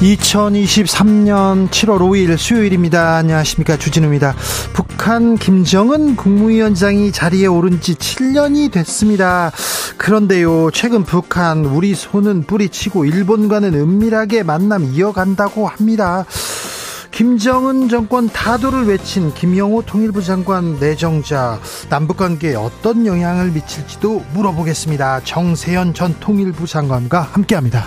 2023년 7월 5일 수요일입니다. 안녕하십니까. 주진우입니다. 북한 김정은 국무위원장이 자리에 오른 지 7년이 됐습니다. 그런데요, 최근 북한 우리 손은 뿌리치고 일본과는 은밀하게 만남 이어간다고 합니다. 김정은 정권 타도를 외친 김영호 통일부 장관 내정자 남북 관계에 어떤 영향을 미칠지도 물어보겠습니다. 정세현 전 통일부 장관과 함께합니다.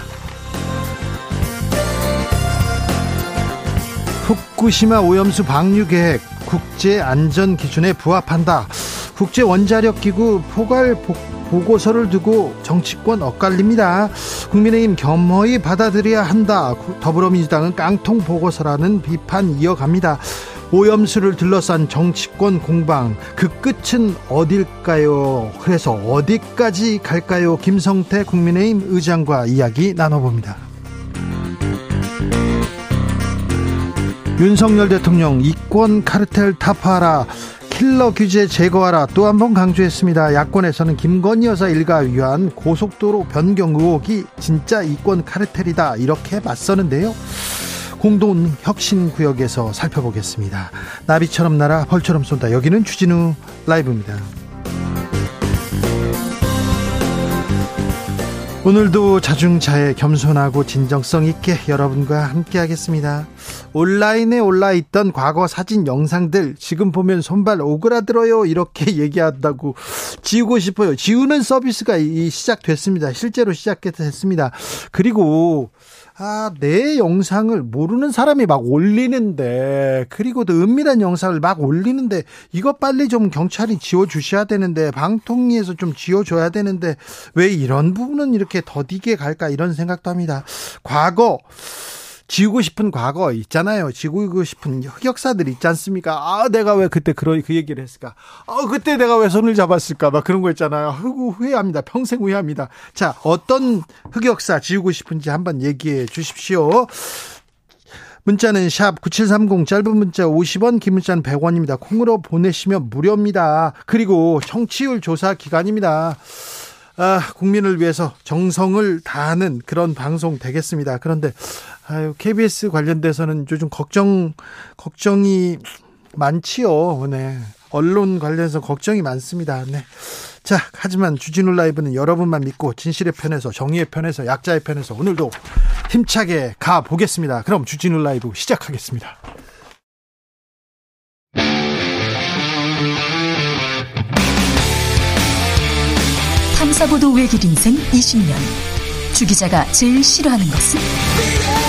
후쿠시마 오염수 방류 계획 국제 안전 기준에 부합한다. 국제 원자력 기구 포괄 보고서를 두고 정치권 엇갈립니다. 국민의힘 겸허히 받아들여야 한다. 더불어민주당은 깡통 보고서라는 비판 이어갑니다. 오염수를 둘러싼 정치권 공방 그 끝은 어딜까요? 그래서 어디까지 갈까요? 김성태 국민의힘 의장과 이야기 나눠봅니다. 윤석열 대통령 이권 카르텔 타파하라 킬러 규제 제거하라 또 한 번 강조했습니다. 야권에서는 김건희 여사 일가 위한 고속도로 변경 의혹이 진짜 이권 카르텔이다 이렇게 맞서는데요. 공동 혁신 구역에서 살펴보겠습니다. 나비처럼 날아 벌처럼 쏜다. 여기는 주진우 라이브입니다. 오늘도 자중차에 겸손하고 진정성 있게 여러분과 함께 하겠습니다. 온라인에 올라 있던 과거 사진 영상들 지금 보면 손발 오그라들어요 이렇게 얘기한다고 지우고 싶어요. 지우는 서비스가 시작됐습니다. 실제로 시작됐습니다. 그리고 아, 내 영상을 모르는 사람이 막 올리는데, 그리고 또 은밀한 영상을 막 올리는데, 이거 빨리 좀 경찰이 지워주셔야 되는데, 방통위에서 좀 지워줘야 되는데, 왜 이런 부분은 이렇게 더디게 갈까, 이런 생각도 합니다. 과거, 지우고 싶은 과거 있잖아요. 지우고 싶은 흑역사들 있지 않습니까? 아, 내가 왜 그때 그런 그 얘기를 했을까? 아, 그때 내가 왜 손을 잡았을까? 막 그런 거 있잖아요. 후, 후회합니다. 평생 후회합니다. 자, 어떤 흑역사 지우고 싶은지 한번 얘기해 주십시오. 문자는 샵 9730 짧은 문자 50원 긴 문자는 100원입니다. 콩으로 보내시면 무료입니다. 그리고 청취율 조사 기간입니다. 아, 국민을 위해서 정성을 다하는 그런 방송 되겠습니다. 그런데 아유, KBS 관련돼서는 요즘 걱정 걱정이 많지요. 네. 언론 관련해서 걱정이 많습니다. 네. 자, 하지만 주진우 라이브는 여러분만 믿고 진실의 편에서 정의의 편에서 약자의 편에서 오늘도 힘차게 가 보겠습니다. 그럼 주진우 라이브 시작하겠습니다. 탐사보도 외길 인생 20년. 주 기자가 제일 싫어하는 것은?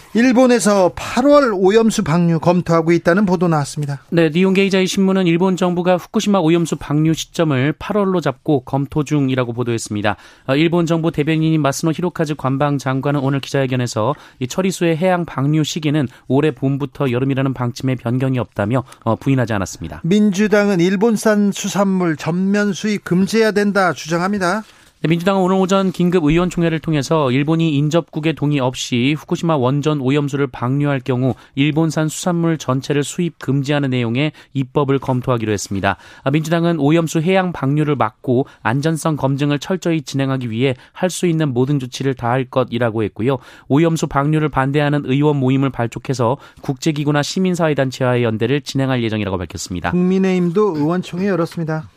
일본에서 8월 오염수 방류 검토하고 있다는 보도 나왔습니다. 네, 니온 게이자의 신문은 일본 정부가 후쿠시마 오염수 방류 시점을 8월로 잡고 검토 중이라고 보도했습니다. 어, 일본 정부 대변인인 마스노 히로카즈 관방 장관은 오늘 기자회견에서 이 처리수의 해양 방류 시기는 올해 봄부터 여름이라는 방침에 변경이 없다며 어, 부인하지 않았습니다. 민주당은 일본산 수산물 전면 수입 금지해야 된다 주장합니다. 네, 민주당은 오늘 오전 긴급 의원총회를 통해서 일본이 인접국의 동의 없이 후쿠시마 원전 오염수를 방류할 경우 일본산 수산물 전체를 수입 금지하는 내용의 입법을 검토하기로 했습니다. 아, 민주당은 오염수 해양 방류를 막고 안전성 검증을 철저히 진행하기 위해 할 수 있는 모든 조치를 다할 것이라고 했고요. 오염수 방류를 반대하는 의원 모임을 발족해서 국제기구나 시민사회단체와의 연대를 진행할 예정이라고 밝혔습니다. 국민의힘도 의원총회 열었습니다.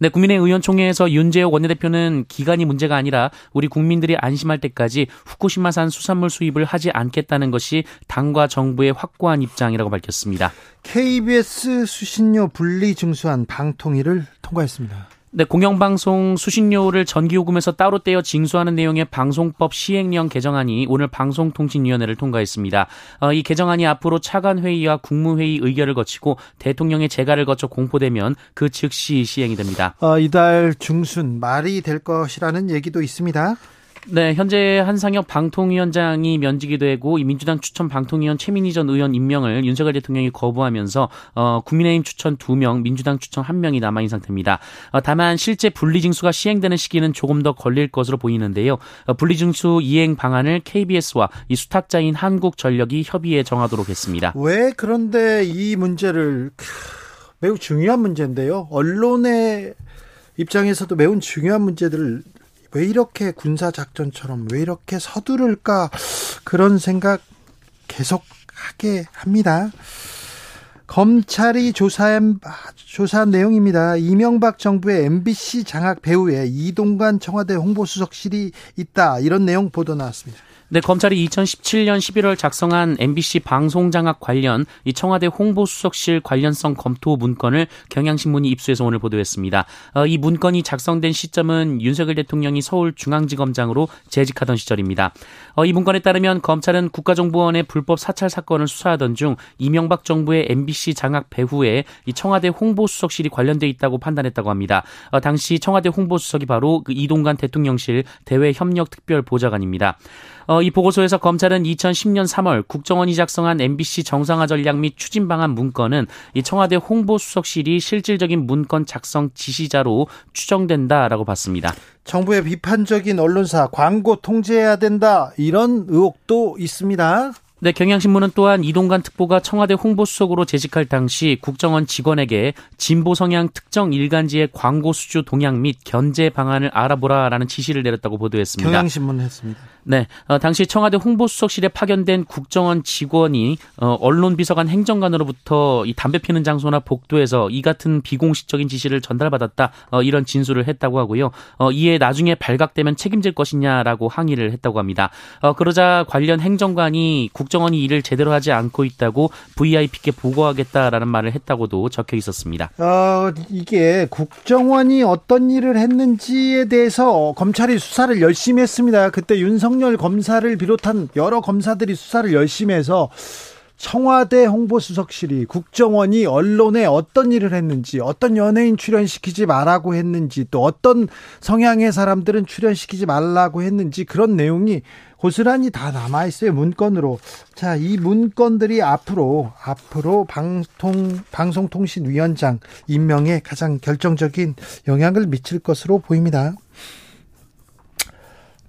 네, 국민의 의원총회에서 윤재호 원내대표는 기간이 문제가 아니라 우리 국민들이 안심할 때까지 후쿠시마산 수산물 수입을 하지 않겠다는 것이 당과 정부의 확고한 입장이라고 밝혔습니다. KBS 수신료 분리 증수안 방통위를 통과했습니다. 네, 공영방송 수신료를 전기요금에서 따로 떼어 징수하는 내용의 방송법 시행령 개정안이 오늘 방송통신위원회를 통과했습니다. 어, 이 개정안이 앞으로 차관회의와 국무회의 의결을 거치고 대통령의 재가를 거쳐 공포되면 그 즉시 시행이 됩니다. 어, 이달 중순 말이 될 것이라는 얘기도 있습니다. 네, 현재 한상혁 방통위원장이 면직이 되고 이 민주당 추천 방통위원 최민희 전 의원 임명을 윤석열 대통령이 거부하면서 어, 국민의힘 추천 2명, 민주당 추천 1명이 남아 있는 상태입니다. 어, 다만 실제 분리징수가 시행되는 시기는 조금 더 걸릴 것으로 보이는데요. 어, 분리징수 이행 방안을 KBS와 이 수탁자인 한국전력이 협의해 정하도록 했습니다. 왜 그런데 이 문제를 매우 중요한 문제인데요. 언론의 입장에서도 매우 중요한 문제들을 왜 이렇게 군사 작전처럼 왜 이렇게 서두를까 그런 생각 계속 하게 합니다. 검찰이 조사한, 조사한 내용입니다. 이명박 정부의 MBC 장악 배후에 이동관 청와대 홍보수석실이 있다. 이런 내용 보도 나왔습니다. 네, 검찰이 2017년 11월 작성한 MBC 방송장악 관련 이 청와대 홍보수석실 관련성 검토 문건을 경향신문이 입수해서 오늘 보도했습니다. 어, 이 문건이 작성된 시점은 윤석열 대통령이 서울중앙지검장으로 재직하던 시절입니다. 어, 이 문건에 따르면 검찰은 국가정보원의 불법 사찰 사건을 수사하던 중 이명박 정부의 MBC 장악 배후에 이 청와대 홍보수석실이 관련돼 있다고 판단했다고 합니다. 어, 당시 청와대 홍보수석이 바로 그 이동관 대통령실 대외협력특별보좌관입니다. 어, 이 보고서에서 검찰은 2010년 3월 국정원이 작성한 MBC 정상화 전략 및 추진 방안 문건은 이 청와대 홍보수석실이 실질적인 문건 작성 지시자로 추정된다라고 봤습니다. 정부의 비판적인 언론사 광고 통제해야 된다 이런 의혹도 있습니다. 네, 경향신문은 또한 이동관 특보가 청와대 홍보수석으로 재직할 당시 국정원 직원에게 진보 성향 특정 일간지의 광고 수주 동향 및 견제 방안을 알아보라라는 지시를 내렸다고 보도했습니다. 경향신문 했습니다. 네, 어, 당시 청와대 홍보수석실에 파견된 국정원 직원이 어, 언론비서관 행정관으로부터 이 담배 피는 장소나 복도에서 이 같은 비공식적인 지시를 전달받았다 어, 이런 진술을 했다고 하고요. 어, 이에 나중에 발각되면 책임질 것이냐라고 항의를 했다고 합니다. 어, 그러자 관련 행정관이 국정 원이 일을 제대로 하지 않고 있다고 VIP께 보고하겠다라는 말을 했다고도 적혀 있었습니다. 어, 이게 국정원이 어떤 일을 했는지에 대해서 검찰이 수사를 열심히 했습니다. 그때 윤석 윤석열 검사를 비롯한 여러 검사들이 수사를 열심히 해서 청와대 홍보수석실이 국정원이 언론에 어떤 일을 했는지 어떤 연예인 출연시키지 말라고 했는지 또 어떤 성향의 사람들은 출연시키지 말라고 했는지 그런 내용이 고스란히 다 남아 있어요 문건으로 자 이 문건들이 앞으로 앞으로 방통 방송통신위원장 임명에 가장 결정적인 영향을 미칠 것으로 보입니다.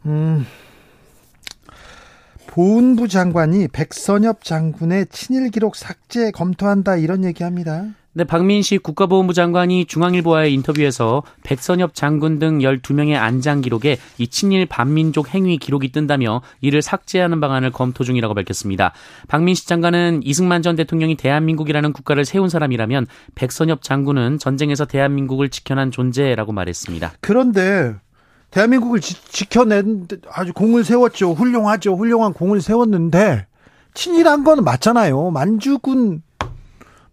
음. 보훈부 장관이 백선엽 장군의 친일 기록 삭제 검토한다 이런 얘기합니다. 네, 박민식 국가보훈부 장관이 중앙일보와의 인터뷰에서 백선엽 장군 등 12명의 안장 기록에 이 친일 반민족 행위 기록이 뜬다며 이를 삭제하는 방안을 검토 중이라고 밝혔습니다. 박민식 장관은 이승만 전 대통령이 대한민국이라는 국가를 세운 사람이라면 백선엽 장군은 전쟁에서 대한민국을 지켜난 존재라고 말했습니다. 그런데 대한민국을 지, 켜낸 아주 공을 세웠죠. 훌륭하죠. 훌륭한 공을 세웠는데 친일한 거는 맞잖아요. 만주군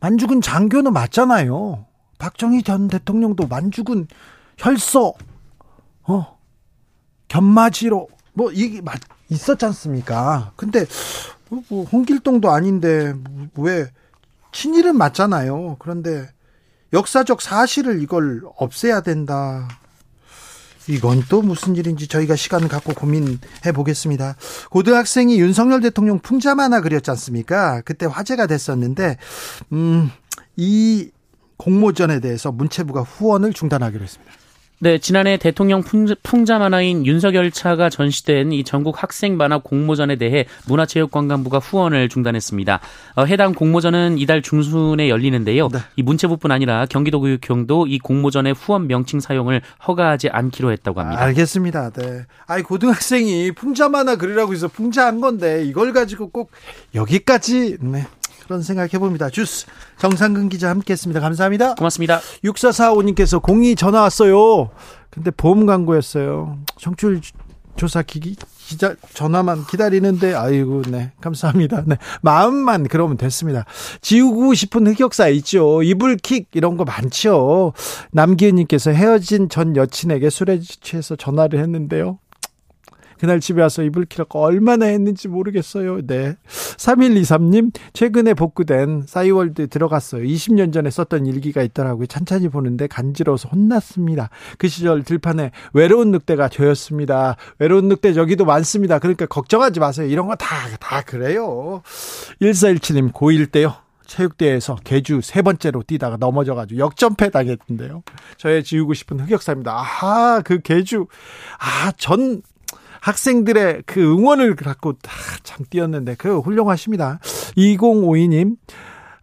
만주군 장교는 맞잖아요. 박정희 전 대통령도 만주군 혈서 어 견마지로 뭐 이게 맞 있었지 않습니까? 근데 뭐 홍길동도 아닌데 왜 친일은 맞잖아요. 그런데 역사적 사실을 이걸 없애야 된다. 이건 또 무슨 일인지 저희가 시간 갖고 고민해 보겠습니다. 고등학생이 윤석열 대통령 풍자 만화 그렸지 않습니까? 그때 화제가 됐었는데, 음, 이 공모전에 대해서 문체부가 후원을 중단하기로 했습니다. 네, 지난해 대통령 풍자 만화인 윤석열 차가 전시된 이 전국 학생 만화 공모전에 대해 문화체육관광부가 후원을 중단했습니다. 어, 해당 공모전은 이달 중순에 열리는데요. 네. 이 문체부뿐 아니라 경기도교육청도 이 공모전의 후원 명칭 사용을 허가하지 않기로 했다고 합니다. 알겠습니다. 네. 아이 고등학생이 풍자 만화 그리라고 해서 풍자한 건데 이걸 가지고 꼭 여기까지 네. 그런 생각 해 봅니다. 주스 정상근 기자 함께했습니다. 감사합니다. 고맙습니다. 6445님께서 공이 전화 왔어요. 근데 보험 광고였어요. 청취율 조사 기기 기자 전화만 기다리는데 아이고 네 감사합니다. 네 마음만 그러면 됐습니다. 지우고 싶은 흑역사 있죠. 이불킥 이런 거 많죠. 남기은님께서 헤어진 전 여친에게 술에 취해서 전화를 했는데요. 그날 집에 와서 이불 키라고 얼마나 했는지 모르겠어요. 네. 3123님, 최근에 복구된 싸이월드 들어갔어요. 20년 전에 썼던 일기가 있더라고요. 찬찬히 보는데 간지러워서 혼났습니다. 그 시절 들판에 외로운 늑대가 저였습니다. 외로운 늑대 여기도 많습니다. 그러니까 걱정하지 마세요. 이런 거 다, 다 그래요. 1417님, 고1 때요. 체육대회에서 개주 세 번째로 뛰다가 넘어져가지고 역전패 당했던데요. 저의 지우고 싶은 흑역사입니다. 아, 그 개주. 아, 전 학생들의 그 응원을 갖고 아, 참 뛰었는데 그 훌륭하십니다. 2052님.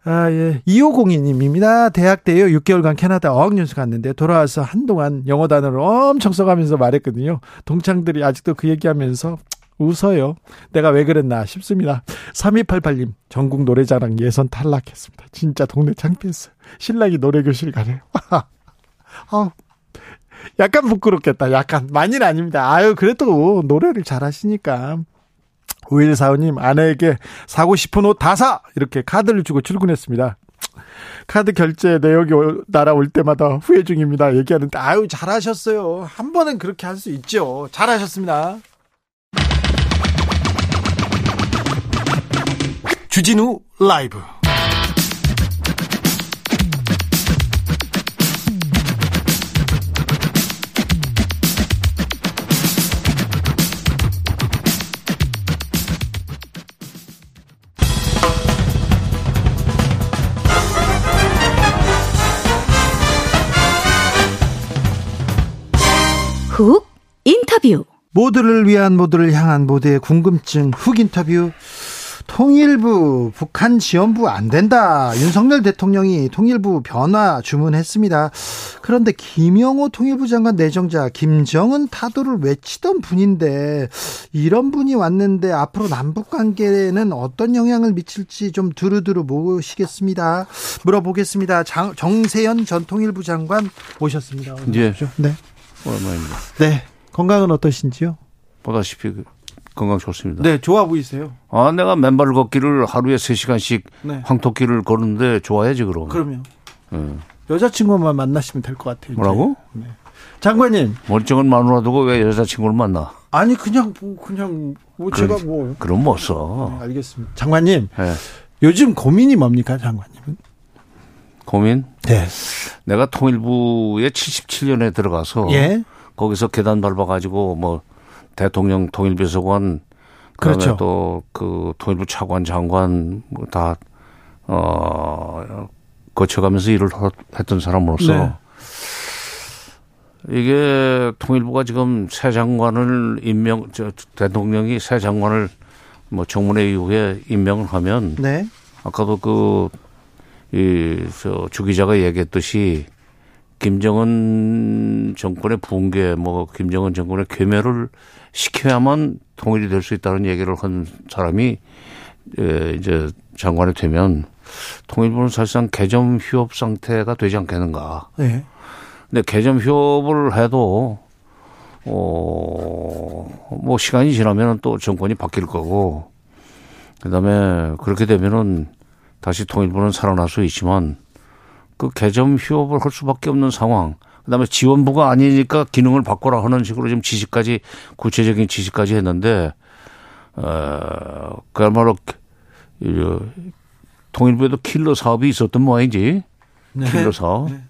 아, 예. 2502님입니다. 대학 때요. 6개월간 캐나다 어학연수 갔는데 돌아와서 한동안 영어 단어를 엄청 써가면서 말했거든요. 동창들이 아직도 그 얘기하면서 웃어요. 내가 왜 그랬나 싶습니다. 3288님, 전국 노래자랑 예선 탈락했습니다. 진짜 동네 창피했어요. 신랑이 노래교실 가래요. 아, 약간 부끄럽겠다. 약간. 많이는 아닙니다. 아유, 그래도 노래를 잘 하시니까. 5145님, 아내에게 사고 싶은 옷 다 사! 이렇게 카드를 주고 출근했습니다. 카드 결제 내역이 날아올 때마다 후회 중입니다. 얘기하는데, 아유, 잘하셨어요. 한 번은 그렇게 할 수 있죠. 잘하셨습니다. 주진우 라이브. 훅 인터뷰. 모두를 위한 모두를 향한 모두의 궁금증 훅 인터뷰. 통일부 북한 지원부 안 된다. 윤석열 대통령이 통일부 변화 주문했습니다. 그런데 김영호 통일부 장관 내정자 김정은 타도를 외치던 분인데 이런 분이 왔는데 앞으로 남북 관계에는 어떤 영향을 미칠지 좀 두루두루 모시겠습니다. 물어보겠습니다. 장, 정세현 전 통일부 장관 모셨습니다. 예. 네. 오랜만입니다. 네. 건강은 어떠신지요? 보다시피 그 건강 좋습니다. 네, 좋아 보이세요. 아, 내가 맨발 걷기를 하루에 3시간씩 네. 황토길을 걷는데 좋아야지 그럼. 그러면 예. 여자친구만 만나시면 될 것 같아요. 이제. 뭐라고? 장관님, 멀쩡한 마누라 두고 왜 여자친구를 만나? 아니 그냥 뭐 그냥 뭐 그럼- 제가 뭐 그럼 못 써. 네, 알겠습니다. 장관님, 예. 요즘 고민이 뭡니까, 장관님은? 고민? 네. 내가 통일부에 77년에 들어가서 예. 거기서 계단 밟아가지고 뭐 대통령 통일비서관 그다음에 그렇죠. 또그 통일부 차관 장관 뭐다 어, 거쳐가면서 일을 하- 했던 사람으로서 네. 이게 통일부가 지금 새 장관을 임명 저 대통령이 새 장관을 뭐 청문회 이후에 임명을 하면 네. 아까도 그, 이, 저, 주 기자가 얘기했듯이 김정은 정권의 붕괴, 뭐, 김정은 정권의 괴멸을 시켜야만 통일이 될 수 있다는 얘기를 한 사람이, 에, 이제 장관이 되면 통일부는 사실상 개점 휴업 상태가 되지 않겠는가. 네. 근데 개점 휴업을 해도, 어, 뭐, 시간이 지나면 또 정권이 바뀔 거고, 그 다음에 그렇게 되면은 다시 통일부는 살아날 수 있지만 그 개점 휴업을 할 수밖에 없는 상황. 그 다음에 지원부가 아니니까 기능을 바꿔라 하는 식으로 지금 지시까지 구체적인 지시까지 했는데, 어, 그야말로 이, 통일부에도 킬러 사업이 있었던 모양이지. 네. 킬러 사업. 네.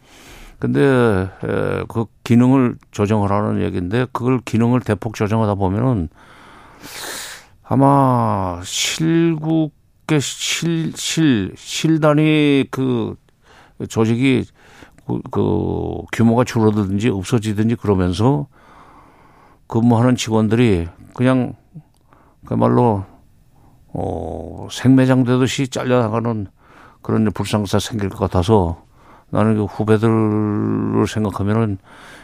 근데 에, 그 기능을 조정하라는 얘기인데 그걸 기능을 대폭 조정하다 보면은 아마 실국 의 실, 실, 실단위 그 조직이 그, 그 규모가 줄어들든지 없어지든지 그러면서 근무하는 직원들이 그냥 그야말로 어, 생매장 되듯이 잘려나가는 그런 불상사 생길 것 같아서 나는 그 후배들을 생각하면은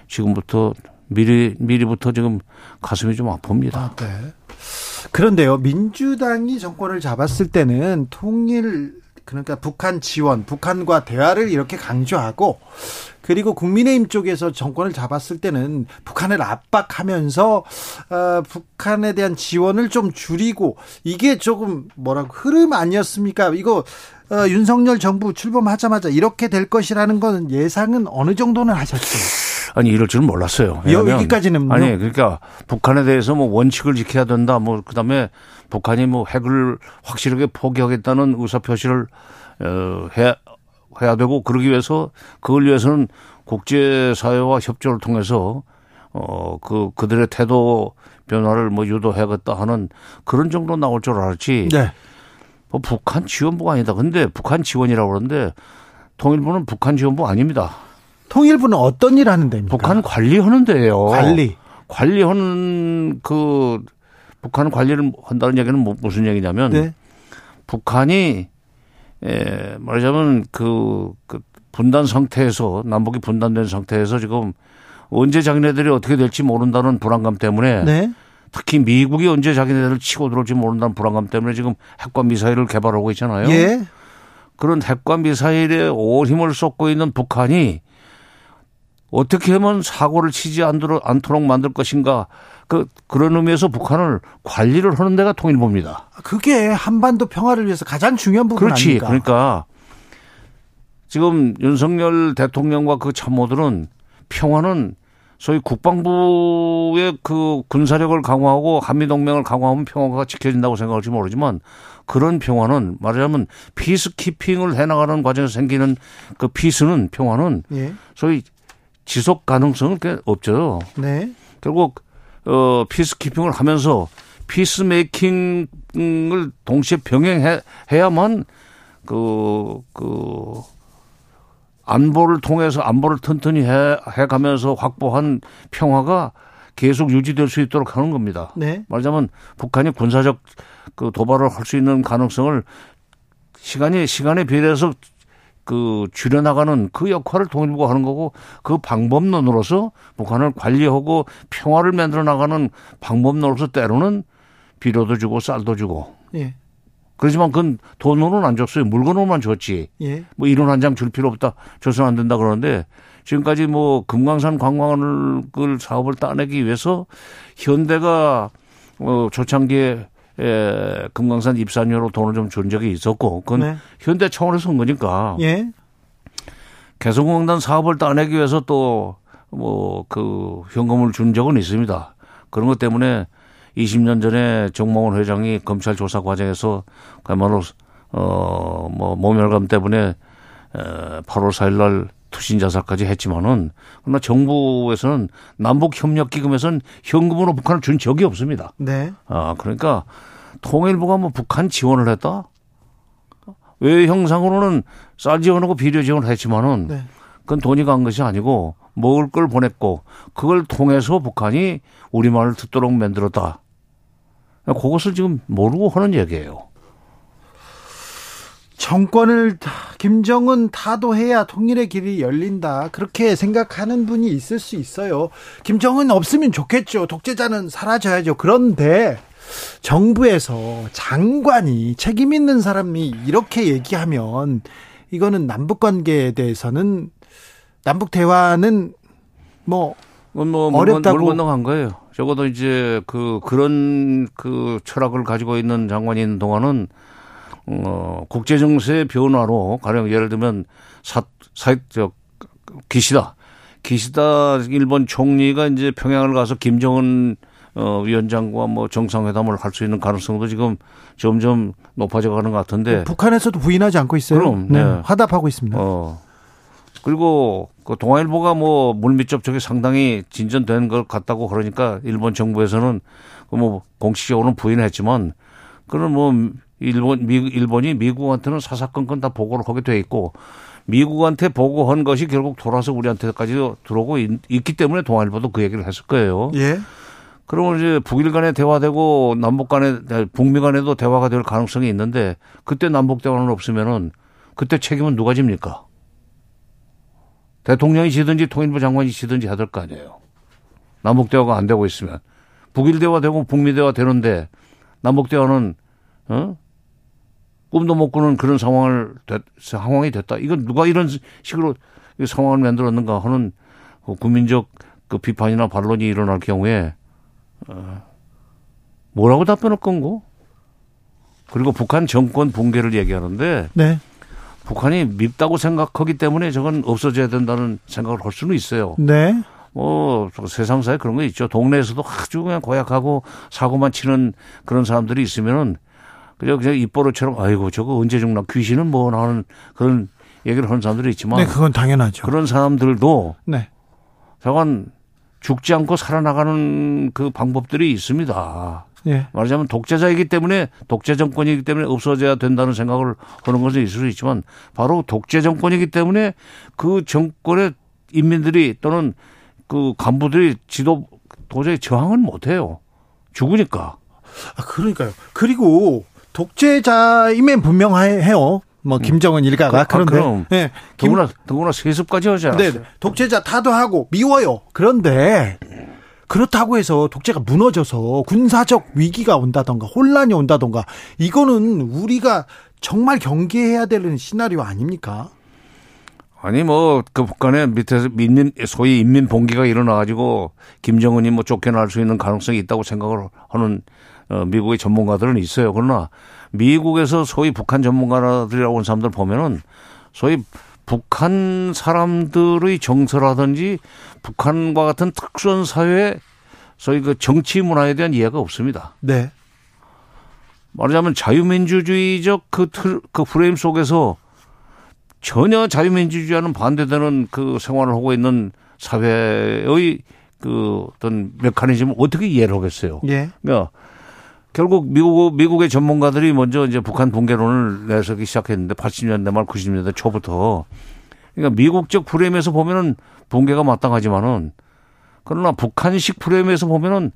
지금부터 미리 미리부터 지금 가슴이 좀 아픕니다. 네. 그런데요, 민주당이 정권을 잡았을 때는 통일 그러니까 북한 지원, 북한과 대화를 이렇게 강조하고 그리고 국민의힘 쪽에서 정권을 잡았을 때는 북한을 압박하면서 어, 북한에 대한 지원을 좀 줄이고 이게 조금 뭐라고 흐름 아니었습니까? 이거 어, 윤석열 정부 출범하자마자 이렇게 될 것이라는 건 예상은 어느 정도는 하셨죠? 아니 이럴 줄은 몰랐어요. 여기까지는 아니 그러니까 북한에 대해서 뭐 원칙을 지켜야 된다. 뭐 그다음에 북한이 뭐 핵을 확실하게 포기하겠다는 의사 표시를 어, 해야 해야 되고 그러기 위해서 그걸 위해서는 국제 사회와 협조를 통해서 어, 그, 그들의 태도 변화를 뭐 유도해야겠다 하는 그런 정도 나올 줄 알았지. 네. 뭐 북한 지원부가 아니다. 근데 북한 지원이라고 그러는데 통일부는 북한 지원부 아닙니다. 통일부는 어떤 일 하는 데입니까? 북한 관리하는 데예요. 관리. 관리하는 그 북한 관리를 한다는 얘기는 뭐 무슨 얘기냐면 네. 북한이 에 말하자면 그, 그 분단 상태에서 남북이 분단된 상태에서 지금 언제 자기네들이 어떻게 될지 모른다는 불안감 때문에 네. 특히 미국이 언제 자기네들을 치고 들어올지 모른다는 불안감 때문에 지금 핵과 미사일을 개발하고 있잖아요. 예. 그런 핵과 미사일에 온 힘을 쏟고 있는 북한이 어떻게 하면 사고를 치지 않도록 만들 것인가 그 그런 의미에서 북한을 관리를 하는 데가 통일부입니다. 그게 한반도 평화를 위해서 가장 중요한 부분 그렇지. 아닙니까? 그러니까 지금 윤석열 대통령과 그 참모들은 평화는 소위 국방부의 그 군사력을 강화하고 한미동맹을 강화하면 평화가 지켜진다고 생각할지 모르지만 그런 평화는 말하자면 피스키핑을 해나가는 과정에서 생기는 그 피스는 평화는 예. 소위 지속 가능성은 꽤 없죠. 네. 결국 어 피스키핑을 하면서 피스메이킹을 동시에 병행해야만 그, 그, 안보를 통해서 안보를 튼튼히 해, 해 가면서 확보한 평화가 계속 유지될 수 있도록 하는 겁니다. 네. 말하자면 북한이 군사적 그 도발을 할 수 있는 가능성을 시간이 시간에 비례해서 그 줄여나가는 그 역할을 통일부가 하는 거고 그 방법론으로서 북한을 관리하고 평화를 만들어 나가는 방법론으로서 때로는 비료도 주고 쌀도 주고 예. 그렇지만 그건 돈으로는 안 줬어요. 물건으로만 줬지. 예. 뭐 이론 한장 줄 필요 없다. 줘서는 안 된다 그러는데 지금까지 뭐 금강산 관광을 사업을 따내기 위해서 현대가 어 초창기에 에, 금강산 입산료로 돈을 좀 준 적이 있었고 그건 네. 현대 차원에서 온 거니까 예. 개성공단 사업을 따내기 위해서 또 뭐 그 현금을 준 적은 있습니다. 그런 것 때문에 20년 전에 정몽원 회장이 검찰 조사 과정에서 그야말로 어뭐 모멸감 때문에 에 8월 4일 날 투신 자살까지 했지만은 그러나 정부에서는 남북 협력 기금에서는 현금으로 북한을 준 적이 없습니다. 네. 아 그러니까 통일부가 뭐 북한 지원을 했다? 외 형상으로는 쌀 지원하고 비료 지원을 했지만은 네. 그건 돈이 간 것이 아니고 먹을 걸 보냈고 그걸 통해서 북한이 우리 말을 듣도록 만들었다. 그것을 지금 모르고 하는 얘기예요. 정권을 김정은 타도해야 통일의 길이 열린다. 그렇게 생각하는 분이 있을 수 있어요. 김정은 없으면 좋겠죠. 독재자는 사라져야죠. 그런데 정부에서 장관이 책임 있는 사람이 이렇게 얘기하면 이거는 남북 관계에 대해서는 남북 대화는 뭐뭐 어렵다고. 물 건너간 거예요. 적어도 이제 그 그런 그 철학을 가지고 있는 장관이 있는 동안은 어 국제 정세의 변화로 가령 예를 들면 사 사저 기시다 기시다 일본 총리가 이제 평양을 가서 김정은 어 위원장과 뭐 정상회담을 할 수 있는 가능성도 지금 점점 높아져 가는 것 같은데 북한에서도 부인하지 않고 있어요. 그럼, 네. 화답하고 있습니다. 어. 그리고 그 동아일보가 뭐 물밑 접촉이 상당히 진전된 것 같다고 그러니까 일본 정부에서는 그뭐 공식적으로는 부인했지만 그런 뭐 일본 미 일본이 미국한테는 사사건건 다 보고를 하게 돼 있고 미국한테 보고한 것이 결국 돌아서 우리한테까지 들어오고 있, 있기 때문에 동아일보도 그 얘기를 했을 거예요. 예. 그러면 이제 북일 간에 대화되고 남북 간에 북미 간에도 대화가 될 가능성이 있는데 그때 남북 대화는 없으면은 그때 책임은 누가 집니까? 대통령이 지든지 통일부 장관이 지든지 해야 될 거 아니에요. 남북 대화가 안 되고 있으면 북일 대화 되고 북미 대화 되는데 남북 대화는 어? 꿈도 못 꾸는 그런 상황을 됐, 상황이 됐다. 이건 누가 이런 식으로 상황을 만들었는가 하는 그 국민적 그 비판이나 반론이 일어날 경우에 어, 뭐라고 답변할 건고? 그리고 북한 정권 붕괴를 얘기하는데 네. 북한이 밉다고 생각하기 때문에 저건 없어져야 된다는 생각을 할 수는 있어요. 네. 뭐 세상사에 그런 거 있죠. 동네에서도 아주 그냥 고약하고 사고만 치는 그런 사람들이 있으면은 그냥 그냥 입버릇처럼 아이고 저거 언제 죽나 귀신은 뭐 하는 그런 얘기를 하는 사람들이 있지만 네, 그건 당연하죠. 그런 사람들도 네. 저건 죽지 않고 살아나가는 그 방법들이 있습니다. 예. 말하자면 독재자이기 때문에 독재 정권이기 때문에 없어져야 된다는 생각을 하는 것은 있을 수 있지만 바로 독재 정권이기 때문에 그 정권의 인민들이 또는 그 간부들이 지도 도저히 저항을 못 해요. 죽으니까. 아, 그러니까요. 그리고 독재자임엔 분명해요. 뭐 김정은 일가가 그, 아, 그런데 그럼. 예. 김, 더구나 더구나 세습까지 하지 않았어요. 네, 독재자 타도하고 미워요. 그런데 그렇다고 해서 독재가 무너져서 군사적 위기가 온다던가 혼란이 온다던가 이거는 우리가 정말 경계해야 되는 시나리오 아닙니까? 아니 뭐 그 북한의 밑에서 민민 소위 인민 봉기가 일어나 가지고 김정은이 뭐 쫓겨날 수 있는 가능성이 있다고 생각을 하는 어, 미국의 전문가들은 있어요. 그러나 미국에서 소위 북한 전문가들이라고 온 사람들 보면은 소위 북한 사람들의 정서라든지 북한과 같은 특수한 사회 소위 그 정치 문화에 대한 이해가 없습니다. 네. 말하자면 자유민주주의적 그 틀, 그 프레임 속에서 전혀 자유민주주의와는 반대되는 그 생활을 하고 있는 사회의 그 어떤 메커니즘을 어떻게 이해를 하겠어요. 예. 그러니까 결국 미국, 미국의 전문가들이 먼저 이제 북한 붕괴론을 내세기 시작했는데 80년대 말 90년대 초부터 그러니까 미국적 프레임에서 보면은 붕괴가 마땅하지만은 그러나 북한식 프레임에서 보면은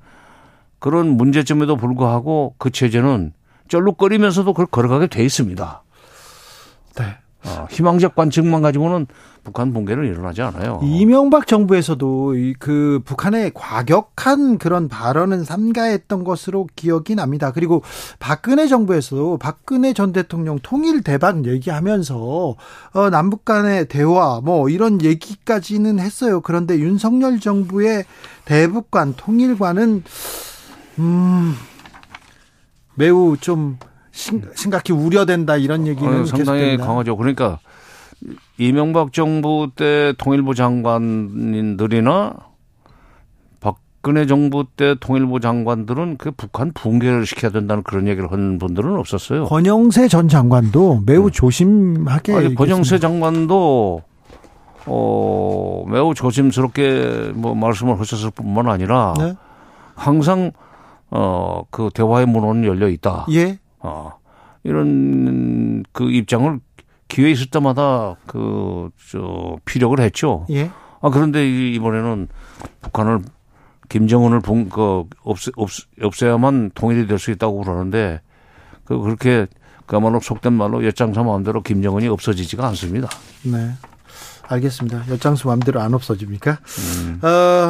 그런 문제점에도 불구하고 그 체제는 쩔룩거리면서도 그걸 걸어가게 돼 있습니다. 네. 어, 희망적 관측만 가지고는 북한 붕괴는 일어나지 않아요. 이명박 정부에서도 이그 북한의 과격한 그런 발언은 삼가했던 것으로 기억이 납니다. 그리고 박근혜 정부에서도 박근혜 전 대통령 통일 대박 얘기하면서 어 남북 간의 대화 뭐 이런 얘기까지는 했어요. 그런데 윤석열 정부의 대북관 통일관은 음 매우 좀 심, 심각히 우려된다 이런 얘기는 어, 상당히 계속됩니다. 강하죠. 그러니까 이명박 정부 때 통일부 장관들이나 박근혜 정부 때 통일부 장관들은 그 북한 붕괴를 시켜야 된다는 그런 얘기를 하는 분들은 없었어요. 권영세 전 장관도 매우 조심하게 아니, 권영세. 장관도 어 매우 조심스럽게 뭐 말씀을 하셨을 뿐만 아니라 네? 항상 어 그 대화의 문은 열려 있다. 예. 어, 이런 그 입장을 기회 있을 때마다 그, 저, 피력을 했죠. 예. 아, 그런데 이- 이번에는 북한을, 김정은을 본, 그, 없애, 없, 없애야만 통일이 될 수 있다고 그러는데, 그, 그렇게, 그야말로 속된 말로 엿장사 마음대로 김정은이 없어지지가 않습니다. 네. 알겠습니다. 엿장수 마음대로 안 없어집니까? 음. 어,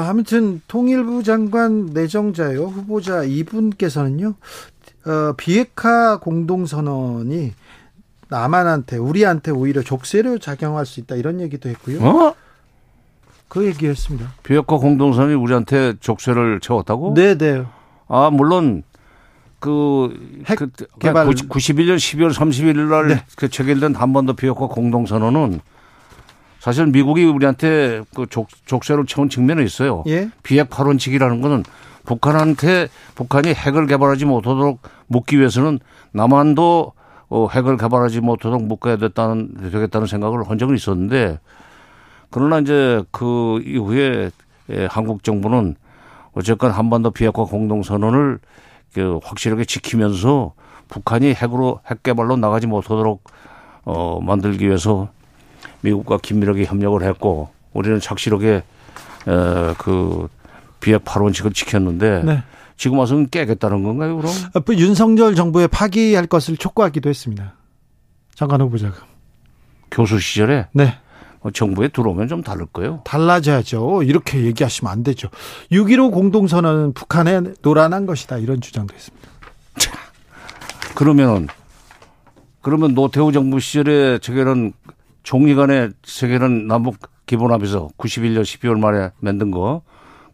아무튼 통일부 장관 내정자요 후보자 이분께서는요. 어, 비핵화 공동선언이 남한한테 우리한테 오히려 족쇄를 작용할 수 있다 이런 얘기도 했고요. 어? 그 얘기했습니다. 비핵화 공동선이 우리한테 족쇄를 채웠다고? 네, 네. 아, 물론, 그, 핵 그, 개발. 91년 12월 31일 날 네. 그 체결된 한반도 비핵화 공동선언은 사실 미국이 우리한테 그 족, 족쇄를 채운 측면이 있어요. 예. 비핵 발언칙이라는 거는 북한한테 북한이 핵을 개발하지 못하도록 묶기 위해서는 남한도 어, 핵을 개발하지 못하도록 묶어야 됐다는, 되겠다는 생각을 한 적은 있었는데 그러나 이제 그 이후에 예, 한국 정부는 어쨌건 한반도 비핵화 공동선언을 그 확실하게 지키면서 북한이 핵으로 핵 개발로 나가지 못하도록 어 만들기 위해서 미국과 긴밀하게 협력을 했고 우리는 착실하게 에 그 비핵 발원칙을 지켰는데 네. 지금 와서는 깨겠다는 건가요, 그럼? 어, 윤석열 정부에 파기할 것을 촉구하기도 했습니다. 장관 후보자가. 교수 시절에 네. 어, 정부에 들어오면 좀 다를 거예요. 달라져야죠. 이렇게 얘기하시면 안 되죠. 6.15 공동선언은 북한에 노란한 것이다. 이런 주장도 했습니다. 그러면은 그러면 노태우 정부 시절에 저게는 종리 간에 저게는 남북 기본합의서 91년 12월 말에 만든 거.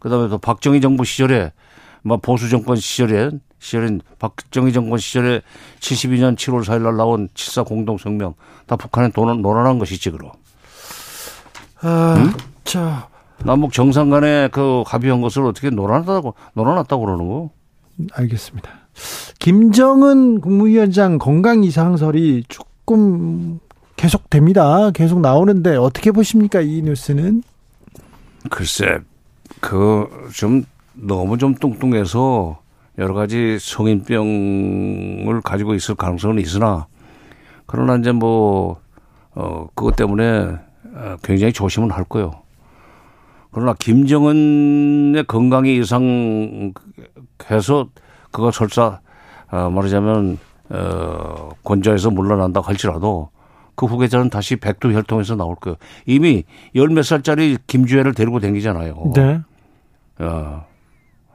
그다음에 또 박정희 정부 시절에 뭐 보수 정권 시절에 시절엔 박정희 정권 시절에 72년 7월 4일 날 나온 7사 공동 성명 다 북한에 논, 논란한 것이지 그럼. 아, 응? 저 남북 정상 간에 그 합의한 것을 어떻게 논란하다고 논란했다고 그러는 거? 알겠습니다. 김정은 국무위원장 건강 이상설이 조금 계속됩니다. 계속 나오는데 어떻게 보십니까 이 뉴스는? 글쎄, 그 좀 너무 좀 뚱뚱해서 여러 가지 성인병을 가지고 있을 가능성은 있으나 그러나 이제 뭐 어, 그것 때문에 어, 굉장히 조심은 할 거요. 그러나 김정은의 건강이 이상해서 그거 설사 어, 말하자면 어, 권좌에서 물러난다 할지라도 그 후계자는 다시 백두 혈통에서 나올 거예요. 이미 열 몇 살짜리 김주애를 데리고 다니잖아요. 네. 야.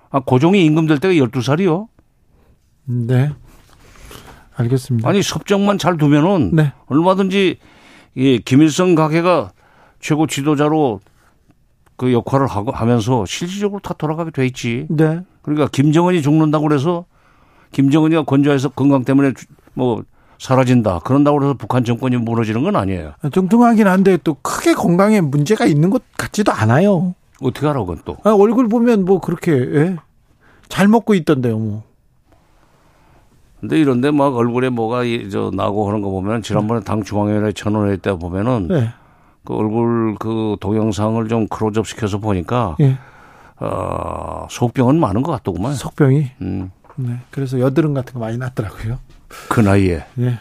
아, 고종이 임금 될 때가 12살이요? 네. 알겠습니다. 아니, 섭정만 잘 두면은 네. 얼마든지 이 김일성 가게가 최고 지도자로 그 역할을 하고 하면서 실질적으로 다 돌아가게 돼 있지. 네. 그러니까 김정은이 죽는다고 그래서 김정은이가 건조해서 건강 때문에 뭐 사라진다. 그런다고 해서 북한 정권이 무너지는 건 아니에요. 뚱뚱하긴 한데 또 크게 건강에 문제가 있는 것 같지도 않아요. 어떻게 알아, 그건 또. 아, 얼굴 보면 뭐 그렇게 예? 잘 먹고 있던데요, 뭐. 근데 이런데 막 얼굴에 뭐가 이- 저 나고 하는 거 보면 지난번에 당 중앙위원회 전원회 때 보면은 네. 그 얼굴 그 동영상을 좀 크로즈업 시켜서 보니까 예. 어, 속병은 많은 것 같더구만. 속병이. 음, 네. 그래서 여드름 같은 거 많이 났더라고요. 그 나이에. 예.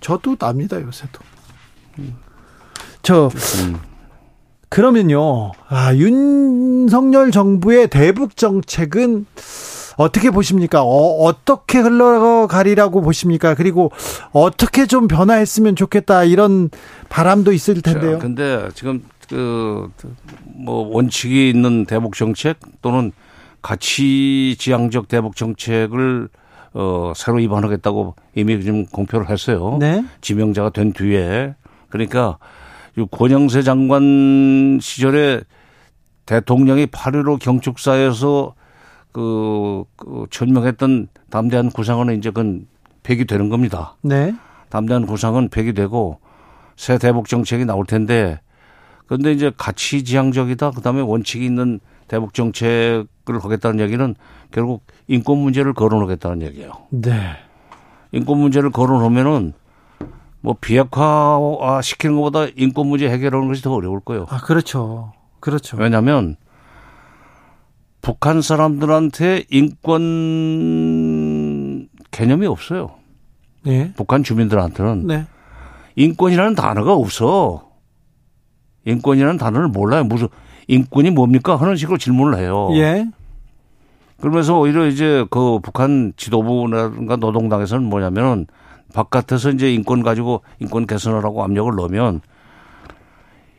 저도 납니다, 요새도. 저 음. 그러면요. 아, 윤석열 정부의 대북 정책은 어떻게 보십니까? 어, 어떻게 흘러가리라고 보십니까? 그리고 어떻게 좀 변화했으면 좋겠다 이런 바람도 있을 텐데요. 자, 근데 지금 그 뭐 원칙이 있는 대북 정책 또는 가치 지향적 대북 정책을 어 새로 입안하겠다고 이미 지금 공표를 했어요. 네. 지명자가 된 뒤에 그러니까 이 권영세 장관 시절에 대통령이 8.15 경축사에서 그, 그 천명했던 담대한 구상은 이제 그건 폐기되는 겁니다. 네. 담대한 구상은 폐기되고 새 대북 정책이 나올 텐데 그런데 이제 가치 지향적이다 그다음에 원칙이 있는 대북 정책 을 하겠다는 얘기는 결국 인권 문제를 거론하겠다는 얘기예요. 네. 인권 문제를 거론하면은 뭐 비핵화 시키는 것보다 인권 문제 해결하는 것이 더 어려울 거예요. 아, 그렇죠. 그렇죠. 왜냐하면 북한 사람들한테 인권 개념이 없어요. 네. 북한 주민들한테는 네. 인권이라는 단어가 없어. 인권이라는 단어를 몰라요. 무슨 인권이 뭡니까? 하는 식으로 질문을 해요. 예. 그러면서 오히려 이제 그 북한 지도부라든가 노동당에서는 뭐냐면은 바깥에서 이제 인권 가지고 인권 개선하라고 압력을 넣으면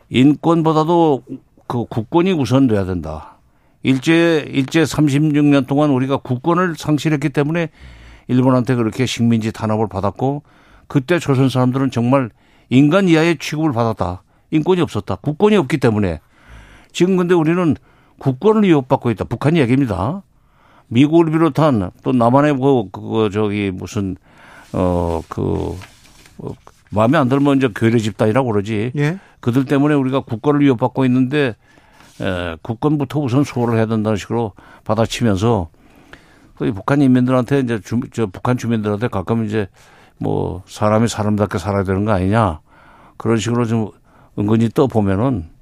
인권보다도 그 국권이 우선돼야 된다. 일제 일제 36년 동안 우리가 국권을 상실했기 때문에 일본한테 그렇게 식민지 탄압을 받았고 그때 조선 사람들은 정말 인간 이하의 취급을 받았다. 인권이 없었다. 국권이 없기 때문에 지금 근데 우리는 국권을 위협받고 있다. 북한 얘기입니다. 미국을 비롯한 또 남한의 그, 그 저기 무슨 어그 어, 마음에 안 들면 이제 괴뢰 집단이라고 그러지. 예. 그들 때문에 우리가 국권을 위협받고 있는데 에, 국권부터 우선 수호를 해야 된다는 식으로 받아치면서 그 북한 인민들한테 이제 주, 저 북한 주민들한테 가끔 이제 뭐 사람이 사람답게 살아야 되는 거 아니냐 그런 식으로 좀 은근히 떠 보면은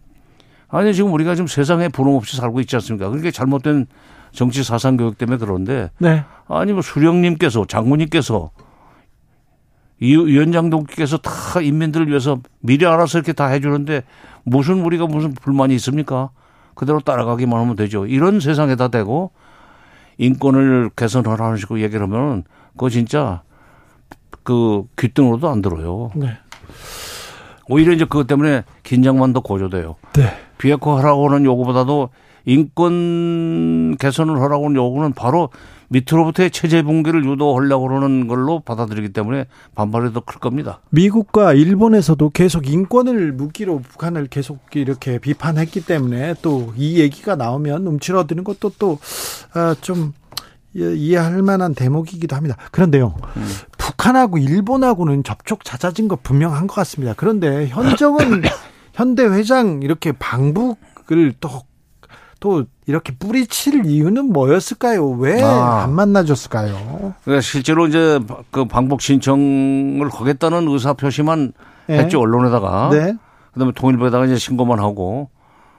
아니 지금 우리가 지금 세상에 부름 없이 살고 있지 않습니까? 그게 잘못된 정치 사상 교육 때문에 그런데 네. 아니 뭐 수령님께서 장군님께서 이 위원장님께서 다 인민들을 위해서 미리 알아서 이렇게 다 해주는데 무슨 우리가 무슨 불만이 있습니까? 그대로 따라가기만 하면 되죠. 이런 세상에다 대고 인권을 개선하라는 식으로 얘기를 하면 그거 진짜 그 귀등으로도 안 들어요. 네. 오히려 이제 그것 때문에 긴장만 더 고조돼요. 네. 비핵화 하라고 하는 요구보다도 인권 개선을 하라고 하는 요구는 바로 밑으로부터의 체제 붕괴를 유도하려고 그러는 걸로 받아들이기 때문에 반발이 더 클 겁니다. 미국과 일본에서도 계속 인권을 무기로 북한을 계속 이렇게 비판했기 때문에 또 이 얘기가 나오면 움츠러드는 것도 또좀 아, 이해할 만한 대목이기도 합니다. 그런데요, 음. 북한하고 일본하고는 접촉 잦아진 거 분명한 것 같습니다. 그런데 현정은 현대 회장 이렇게 방북을 또, 또 이렇게 뿌리칠 이유는 뭐였을까요? 왜안 아. 만나줬을까요? 그러니까 실제로 이제 그 방북 신청을 하겠다는 의사 표시만 네. 했죠, 언론에다가. 네. 그 다음에 통일부에다가 이제 신고만 하고.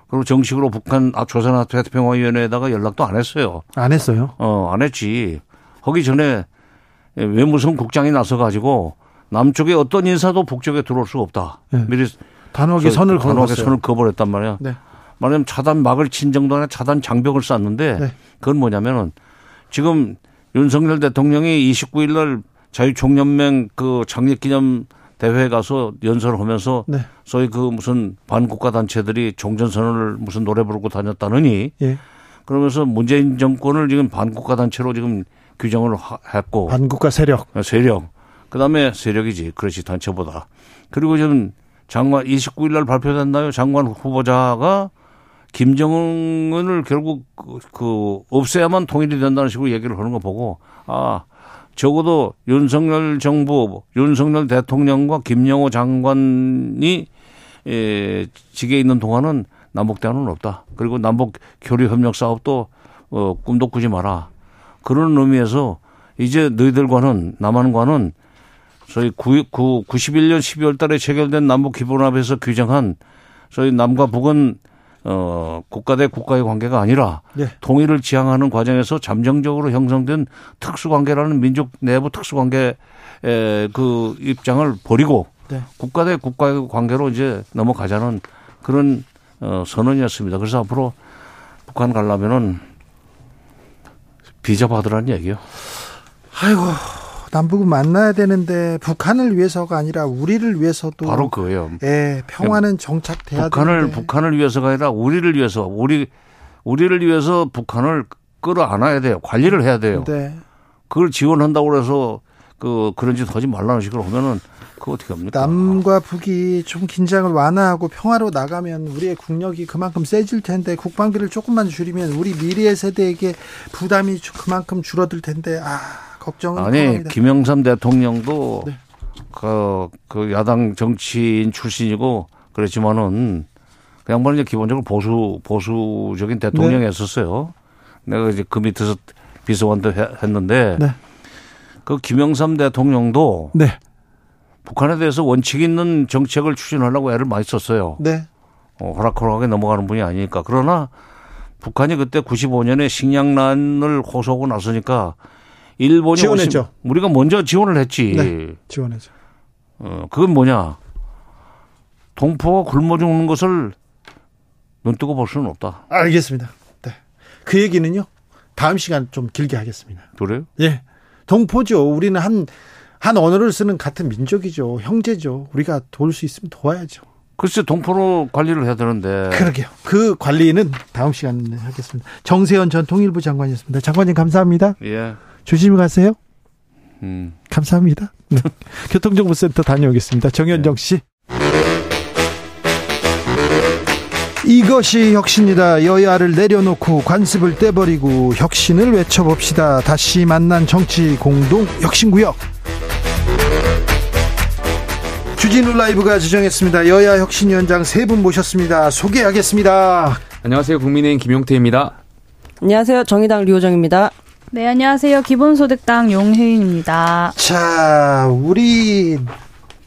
그리고 정식으로 북한 아, 조선 태평화위원회에다가 연락도 안 했어요. 안 했어요? 어, 안 했지. 하기 전에 외무성 국장이 나서 가지고 남쪽에 어떤 인사도 북쪽에 들어올 수가 없다. 네. 미리 단호하게 선을 단호하게 선을 그어버렸단 말이야. 네. 말하자면 차단 막을 친 정도 아니라 차단 장벽을 쌓는데 네. 그건 뭐냐면은 지금 윤석열 대통령이 29일 날 자유총연맹 그 창립기념 대회에 가서 연설을 하면서 네. 소위 그 무슨 반국가 단체들이 종전선언을 무슨 노래 부르고 다녔다느니 예. 그러면서 문재인 정권을 지금 반국가 단체로 지금 규정을 했고 반국가 세력 어, 세력 그다음에 세력이지 그렇지 단체보다 그리고 지금 장관 29일 날 발표됐나요 장관 후보자가 김정은을 결국 그, 그 없애야만 통일이 된다는 식으로 얘기를 하는 거 보고 아 적어도 윤석열 정부, 윤석열 대통령과 김영호 장관이 에, 직에 있는 동안은 남북 대화는 없다. 그리고 남북 교류 협력 사업도 어, 꿈도 꾸지 마라. 그런 의미에서 이제 너희들과는 남한과는 저희 9, 9, 91년 12월 달에 체결된 남북 기본합에서 규정한 저희 남과 북은 어, 국가 대 국가의 관계가 아니라 네. 통일을 지향하는 과정에서 잠정적으로 형성된 특수관계라는 민족 내부 특수관계의 그 입장을 버리고 네. 국가 대 국가의 관계로 이제 넘어가자는 그런 어, 선언이었습니다. 그래서 앞으로 북한 가려면은 비자 받으라는 얘기요. 아이고 남북은 만나야 되는데 북한을 위해서가 아니라 우리를 위해서도 바로 그거예요. 예, 평화는 정착돼야 북한을 되는데. 북한을 위해서가 아니라 우리를 위해서 우리 우리를 위해서 북한을 끌어안아야 돼요. 관리를 해야 돼요. 네. 그걸 지원한다고 해서 그 그런 짓 하지 말라는 식으로 하면은 그 어떻게 합니까? 남과 북이 좀 긴장을 완화하고 평화로 나가면 우리의 국력이 그만큼 세질 텐데 국방비를 조금만 줄이면 우리 미래 세대에게 부담이 그만큼 줄어들 텐데 아 걱정은 아니 합니다. 김영삼 대통령도 네. 그, 그 야당 정치인 출신이고 그랬지만은 그 양반은 이제 기본적으로 보수 보수적인 대통령이었었어요. 네. 내가 이제 그 밑에서 비서관도 했는데 네. 그 김영삼 대통령도 네. 북한에 대해서 원칙 있는 정책을 추진하려고 애를 많이 썼어요. 네. 어, 호락호락하게 넘어가는 분이 아니니까. 그러나 북한이 그때 95년에 식량난을 호소하고 나서니까 일본이 지원했죠. 오신, 우리가 먼저 지원을 했지. 네, 지원했죠. 어, 그건 뭐냐? 동포가 굶어 죽는 것을 눈 뜨고 볼 수는 없다. 알겠습니다. 네. 그 얘기는요. 다음 시간 좀 길게 하겠습니다. 그래요? 예. 동포죠. 우리는 한, 한 언어를 쓰는 같은 민족이죠. 형제죠. 우리가 도울 수 있으면 도와야죠. 글쎄 동포로 관리를 해야 되는데. 그러게요. 그 관리는 다음 시간에 하겠습니다. 정세현 전 통일부 장관이었습니다. 장관님 감사합니다. 예. 조심히 가세요. 음. 감사합니다. 네. 교통정보센터 다녀오겠습니다. 정현정 씨. 이것이 혁신이다. 여야를 내려놓고 관습을 떼버리고 혁신을 외쳐봅시다. 다시 만난 정치 공동 혁신구역. 주진우 라이브가 지정했습니다. 여야 혁신위원장 세 분 모셨습니다. 소개하겠습니다. 안녕하세요. 국민의힘 김용태입니다. 안녕하세요. 정의당 류호정입니다. 네, 안녕하세요. 기본소득당 용혜인입니다. 자, 우리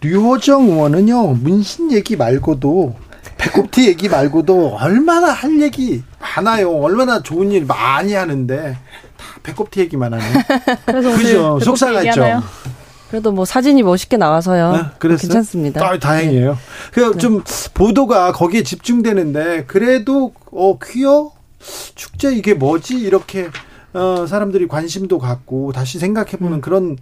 류호정 의원은요, 문신 얘기 말고도, 배꼽티 얘기 말고도 얼마나 할 얘기 많아요. 얼마나 좋은 일 많이 하는데, 다 배꼽티 얘기만 하네. 그래서 그죠? 속상하죠. 그래도 뭐 사진이 멋있게 나와서요. 네, 그래서 괜찮습니다. 아, 다행이에요. 네. 그좀 네. 보도가 거기에 집중되는데 그래도 어 퀴어 축제 이게 뭐지 이렇게 어, 사람들이 관심도 갖고 다시 생각해보는 음. 그런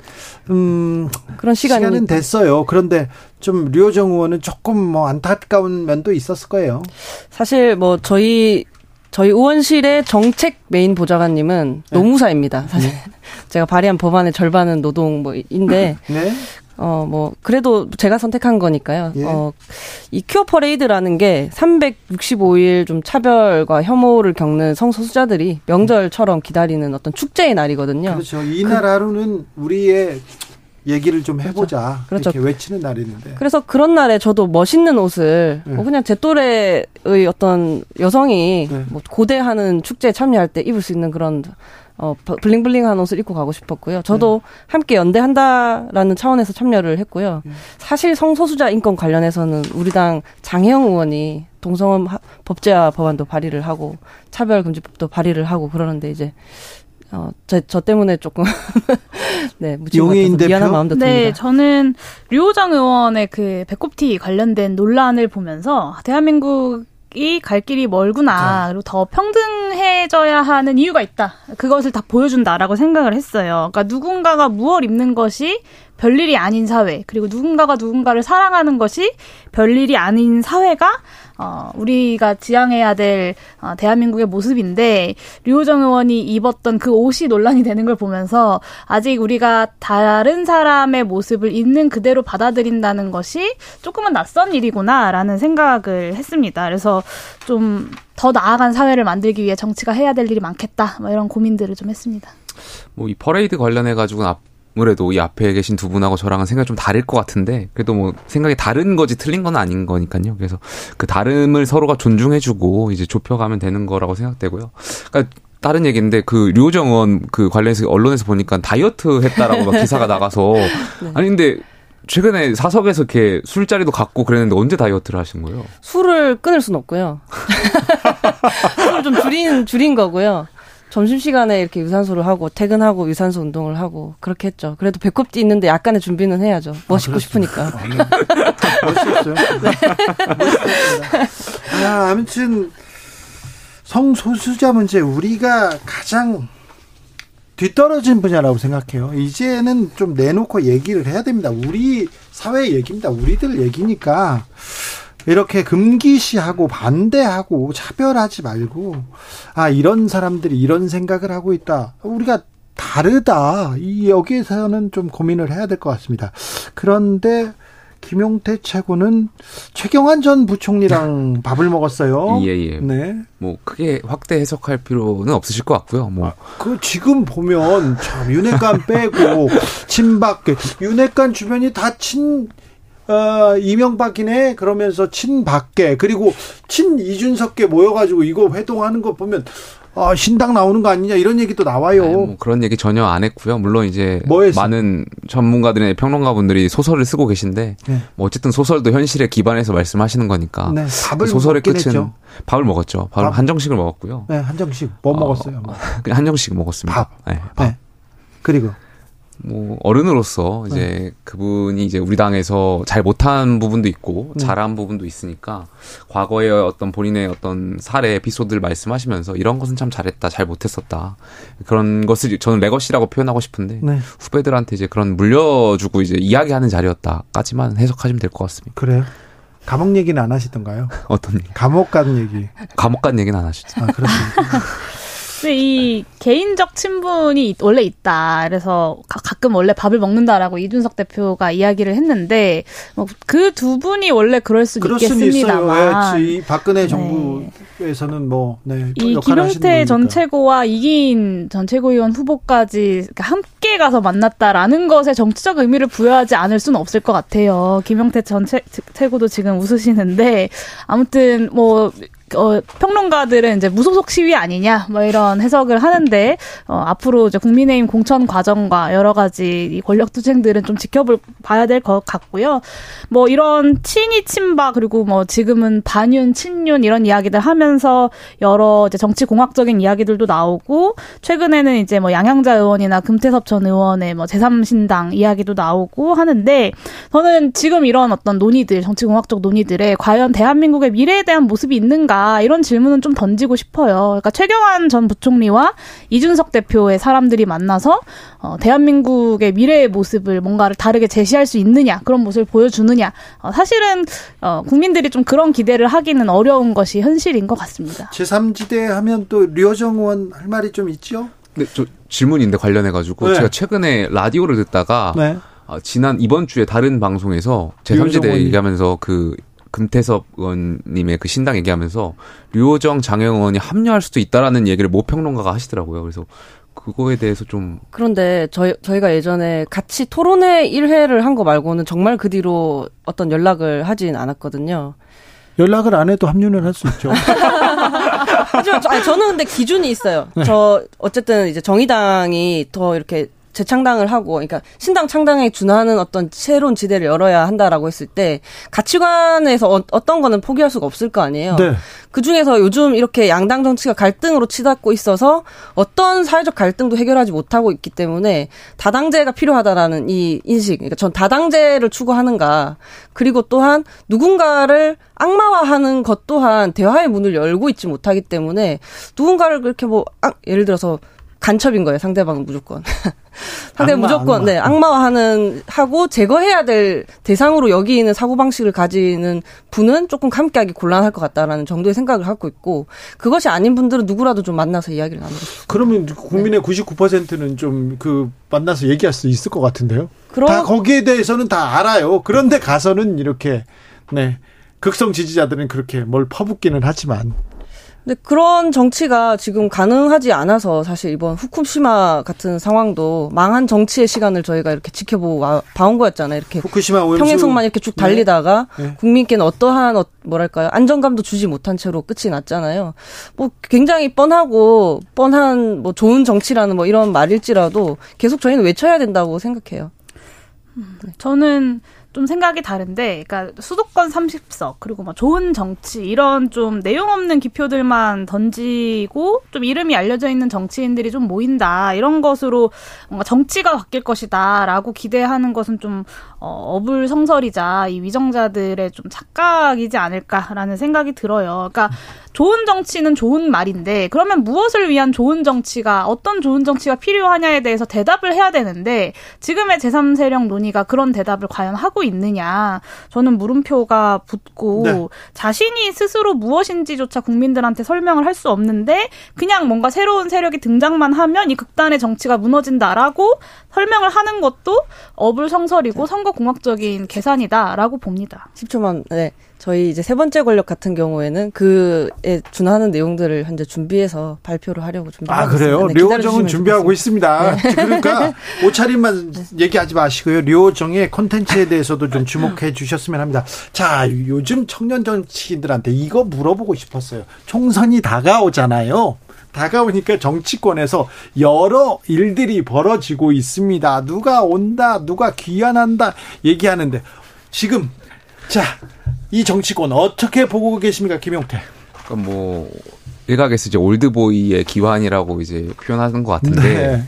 음, 그런 시간이 는 됐어요. 그런데 좀 류호정 의원은 조금 뭐 안타까운 면도 있었을 거예요. 사실 뭐 저희 저희 의원실의 정책 메인 보좌관님은 네. 노무사입니다. 사실 네. 제가 발의한 법안의 절반은 노동 뭐인데 네. 어, 뭐, 그래도 제가 선택한 거니까요. 예. 어, 이 큐어 퍼레이드라는 게 365일 좀 차별과 혐오를 겪는 성소수자들이 명절처럼 기다리는 어떤 축제의 날이거든요. 그렇죠. 이날 그, 하루는 우리의 얘기를 좀 그렇죠. 해보자. 그렇죠. 이렇게 외치는 날이는데. 그래서 그런 날에 저도 멋있는 옷을 네. 뭐 그냥 제 또래의 어떤 여성이 네. 뭐 고대하는 축제에 참여할 때 입을 수 있는 그런 어, 블링블링한 옷을 입고 가고 싶었고요. 저도 네. 함께 연대한다라는 차원에서 참여를 했고요. 네. 사실 성소수자 인권 관련해서는 우리 당 장혜영 의원이 동성애 법제화 법안도 발의를 하고 차별금지법도 발의를 하고 그러는데 이제 어, 저, 저 때문에 조금, 네, 용해인 대표? 미안한 마음도 듭니다. 네, 저는 류호정 의원의 그 배꼽티 관련된 논란을 보면서 대한민국 이갈 길이 멀구나. 네. 그리고 더 평등 해져야 하는 이유가 있다. 그것을 다 보여준다라고 생각을 했어요. 그러니까 누군가가 무얼 입는 것이 별일이 아닌 사회, 그리고 누군가가 누군가를 사랑하는 것이 별일이 아닌 사회가 어, 우리가 지향해야 될 어, 대한민국의 모습인데 류호정 의원이 입었던 그 옷이 논란이 되는 걸 보면서 아직 우리가 다른 사람의 모습을 있는 그대로 받아들인다는 것이 조금은 낯선 일이구나라는 생각을 했습니다. 그래서 좀 더 나아간 사회를 만들기 위해 정치가 해야 될 일이 많겠다. 뭐 이런 고민들을 좀 했습니다. 뭐 이 퍼레이드 관련해 가지고는 아무래도 이 앞에 계신 두 분하고 저랑은 생각이 좀 다를 것 같은데 그래도 뭐 생각이 다른 거지 틀린 건 아닌 거니까요. 그래서 그 다름을 서로가 존중해주고 이제 좁혀가면 되는 거라고 생각되고요. 그러니까 다른 얘기인데 그 류호정 의원 그 관련해서 언론에서 보니까 다이어트 했다라고 막 기사가 나가서 네. 아니 근데 최근에 사석에서 이렇게 술자리도 갖고 그랬는데 언제 다이어트를 하신 거예요? 술을 끊을 순 없고요. 술을 좀 줄인 줄인 거고요. 점심시간에 이렇게 유산소를 하고 퇴근하고 유산소 운동을 하고 그렇게 했죠. 그래도 배꼽띠 있는데 약간의 준비는 해야죠. 멋있고 아, 싶으니까. 아, 네. 멋있었어요. 네. 아, 아무튼 성소수자 문제 우리가 가장 뒤떨어진 분야라고 생각해요. 이제는 좀 내놓고 얘기를 해야 됩니다. 우리 사회 얘기입니다. 우리들 얘기니까 이렇게 금기시하고 반대하고 차별하지 말고 아 이런 사람들이 이런 생각을 하고 있다. 우리가 다르다. 이 여기에서는 좀 고민을 해야 될 것 같습니다. 그런데 김용태 최고는 최경환 전 부총리랑 밥을 먹었어요. 예, 예. 네. 뭐 크게 확대 해석할 필요는 없으실 것 같고요. 뭐. 아, 그 지금 보면 참 윤핵관 빼고 친박 윤핵관 주변이 다 친 어, 이명박이네 그러면서 친박계 그리고 친 이준석계 모여가지고 이거 회동하는 거 보면 아, 신당 나오는 거 아니냐 이런 얘기도 나와요. 아니, 뭐 그런 얘기 전혀 안 했고요. 물론 이제 많은 전문가들의 평론가분들이 소설을 쓰고 계신데 네. 뭐 어쨌든 소설도 현실에 기반해서 말씀하시는 거니까 네, 밥을 소설의 끝은 했죠. 밥을 먹었죠. 밥을 밥? 한정식을 먹었고요. 네, 한정식 뭐 어, 먹었어요? 그냥 한정식 먹었습니다. 밥. 네, 밥. 네. 그리고 뭐 어른으로서 이제 네. 그분이 이제 우리 당에서 잘 못한 부분도 있고 네. 잘한 부분도 있으니까 과거의 어떤 본인의 어떤 사례 에피소드를 말씀하시면서 이런 것은 참 잘했다 잘 못했었다 그런 것을 저는 레거시라고 표현하고 싶은데 네. 후배들한테 이제 그런 물려주고 이제 이야기하는 자리였다까지만 해석하시면 될 것 같습니다. 그래요? 감옥 얘기는 안 하시던가요? 어떤 얘기? 감옥 간 얘기. 감옥 간 얘기는 안 하시죠. 아 그렇습니다. 이 개인적 친분이 원래 있다. 그래서 가 끔 원래 밥을 먹는다라고 이준석 대표가 이야기를 했는데 뭐 그 두 분이 원래 그럴 수 있겠습니다만. 이 박근혜 네. 정부에서는 네. 뭐 네, 이 김용태 전 최고와 이기인 전 최고위원 후보까지 함께 가서 만났다라는 것에 정치적 의미를 부여하지 않을 수는 없을 것 같아요. 김용태 전 최, 최고도 지금 웃으시는데 아무튼 뭐 어, 평론가들은 이제 무소속 시위 아니냐, 뭐 이런 해석을 하는데, 어, 앞으로 이제 국민의힘 공천 과정과 여러 가지 이 권력 투쟁들은 좀 지켜볼, 봐야 될 것 같고요. 뭐 이런 친이 친박, 그리고 뭐 지금은 반윤, 친윤 이런 이야기들 하면서 여러 이제 정치 공학적인 이야기들도 나오고, 최근에는 이제 뭐 양양자 의원이나 금태섭 전 의원의 뭐 제3신당 이야기도 나오고 하는데, 저는 지금 이런 어떤 논의들, 정치 공학적 논의들에 과연 대한민국의 미래에 대한 모습이 있는가, 아닐까 이런 질문은 좀 던지고 싶어요. 그러니까 최경환 전 부총리와 이준석 대표의 사람들이 만나서 어, 대한민국의 미래의 모습을 뭔가를 다르게 제시할 수 있느냐 그런 모습을 보여주느냐 어, 사실은 어, 국민들이 좀 그런 기대를 하기는 어려운 것이 현실인 것 같습니다. 제3지대 하면 또 류호정 의원 할 말이 좀 있죠? 네, 저 질문인데 관련해 가지고 네. 제가 최근에 라디오를 듣다가 네. 아, 지난 이번 주에 다른 방송에서 류호정 제3지대 의원님. 얘기하면서 그 금태섭 의원님의 그 신당 얘기하면서 류호정 장영 의원이 합류할 수도 있다라는 얘기를 모 평론가가 하시더라고요. 그래서 그거에 대해서 좀 그런데 저희 저희가 예전에 같이 토론회 1회를 한 거 말고는 정말 그 뒤로 어떤 연락을 하진 않았거든요. 연락을 안 해도 합류는 할 수 있죠. 하지만 저, 아니, 저는 근데 기준이 있어요. 저 어쨌든 이제 정의당이 더 이렇게 재창당을 하고, 그러니까 신당 창당에 준하는 어떤 새로운 지대를 열어야 한다라고 했을 때 가치관에서 어, 떤 거는 포기할 수가 없을 거 아니에요. 네. 그 중에서 요즘 이렇게 양당 정치가 갈등으로 치닫고 있어서 어떤 사회적 갈등도 해결하지 못하고 있기 때문에 다당제가 필요하다라는 이 인식. 그러니까 전 다당제를 추구하는가. 그리고 또한 누군가를 악마화하는 것 또한 대화의 문을 열고 있지 못하기 때문에 누군가를 그렇게 뭐, 악- 예를 들어서 간첩인 거예요. 상대방은 무조건. 상대방 악마, 무조건 악마. 네 악마화하는 하고 제거해야 될 대상으로 여기는 사고 방식을 가지는 분은 조금 함께하기 곤란할 것 같다라는 정도의 생각을 갖고 있고 그것이 아닌 분들은 누구라도 좀 만나서 이야기를 나누고 싶어요. 그러면 국민의 99%는 좀 그 만나서 얘기할 수 있을 것 같은데요. 그럼 다 거기에 대해서는 다 알아요. 그런데 가서는 이렇게 네 극성 지지자들은 그렇게 뭘 퍼붓기는 하지만 근데 그런 정치가 지금 가능하지 않아서 사실 이번 후쿠시마 같은 상황도 망한 정치의 시간을 저희가 이렇게 지켜보고 와- 봐온 거였잖아요. 이렇게 후쿠시마 오염수 평행선만 이렇게 쭉 달리다가 네. 국민께는 어떠한 어, 뭐랄까요 안정감도 주지 못한 채로 끝이 났잖아요. 뭐 굉장히 뻔하고 뻔한 뭐 좋은 정치라는 뭐 이런 말일지라도 계속 저희는 외쳐야 된다고 생각해요. 저는 좀 생각이 다른데, 그러니까 수도권 30석 그리고 뭐 좋은 정치 이런 좀 내용 없는 기표들만 던지고 좀 이름이 알려져 있는 정치인들이 좀 모인다 이런 것으로 뭔가 정치가 바뀔 것이다라고 기대하는 것은 좀 어, 어불성설이자 이 위정자들의 좀 착각이지 않을까라는 생각이 들어요. 그러니까 좋은 정치는 좋은 말인데 그러면 무엇을 위한 좋은 정치가 어떤 좋은 정치가 필요하냐에 대해서 대답을 해야 되는데 지금의 제3세력 논의가 그런 대답을 과연 하고 있느냐 저는 물음표가 붙고 네. 자신이 스스로 무엇인지조차 국민들한테 설명을 할 수 없는데 그냥 뭔가 새로운 세력이 등장만 하면 이 극단의 정치가 무너진다라고 설명을 하는 것도 어불성설이고 선거공학적인 계산이다라고 봅니다. 10초만 네. 저희 이제 세 번째 권력 같은 경우에는 그에 준하는 내용들을 현재 준비해서 발표를 하려고 준비하고 아 그래요? 있습니다. 네, 류호정은 기다려주시면 준비하고. 있습니다. 그러니까 옷차림만 얘기하지 마시고요. 류호정의 콘텐츠에 대해서도 좀 주목해 주셨으면 합니다. 자, 요즘 청년 정치인들한테 이거 물어보고 싶었어요. 총선이 다가오잖아요. 다가오니까 정치권에서 여러 일들이 벌어지고 있습니다. 누가 온다, 누가 귀환한다 얘기하는데 지금 자, 이 정치권 어떻게 보고 계십니까, 김용태? 그러니까 뭐 일각에서 이제 올드보이의 기환이라고 이제 표현하는 것 같은데 네.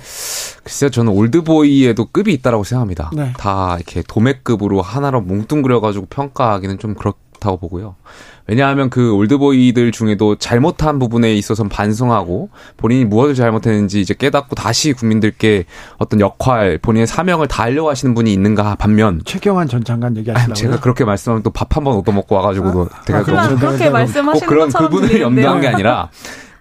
글쎄요 저는 올드보이에도 급이 있다라고 생각합니다. 네. 다 이렇게 도매급으로 하나로 뭉뚱그려 가지고 평가하기는 좀 그렇다고 보고요. 왜냐하면 그 올드보이들 중에도 잘못한 부분에 있어서는 반성하고 본인이 무엇을 잘못했는지 이제 깨닫고 다시 국민들께 어떤 역할, 본인의 사명을 다하려고 하시는 분이 있는가 반면 최경환 전 장관 얘기하시라고요? 제가 그렇게 말씀하면 또 밥 한 번 얻어먹고 와가지고도 제가 아, 너무 그렇죠. 그렇게 네, 네. 말씀하시는 꼭 그런 것처럼 그분을. 염두한 게 아니라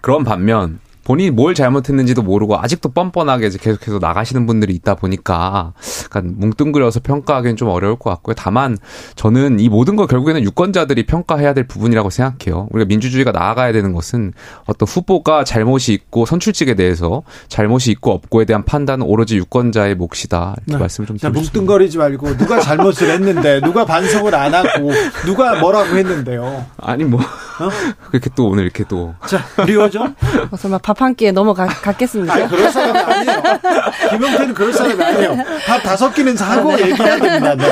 그런 반면 본인이 뭘 잘못했는지도 모르고 아직도 뻔뻔하게 이제 계속해서 나가시는 분들이 있다 보니까 약간 뭉뚱그려서 평가하기는 좀 어려울 것 같고요. 다만 저는 이 모든 걸 결국에는 유권자들이 평가해야 될 부분이라고 생각해요. 우리가 민주주의가 나아가야 되는 것은 어떤 후보가 잘못이 있고 선출직에 대해서 잘못이 있고 없고에 대한 판단은 오로지 유권자의 몫이다. 이렇게 네. 말씀을 좀 드리고 싶습니다. 뭉뚱거리지 말고 누가 잘못을 했는데 누가 반성을 안 하고 누가 뭐라고 했는데요. 아니 뭐 그렇게 또 오늘 이렇게 또 자, 류호정? 어, 설마 밥한 끼에 넘어갔겠습니까? 아니, 그럴 사람이 아니에요. 김용태는 그럴 사람이 아니에요. 밥 다섯 끼는 사고 얘기해야 됩니다. 네.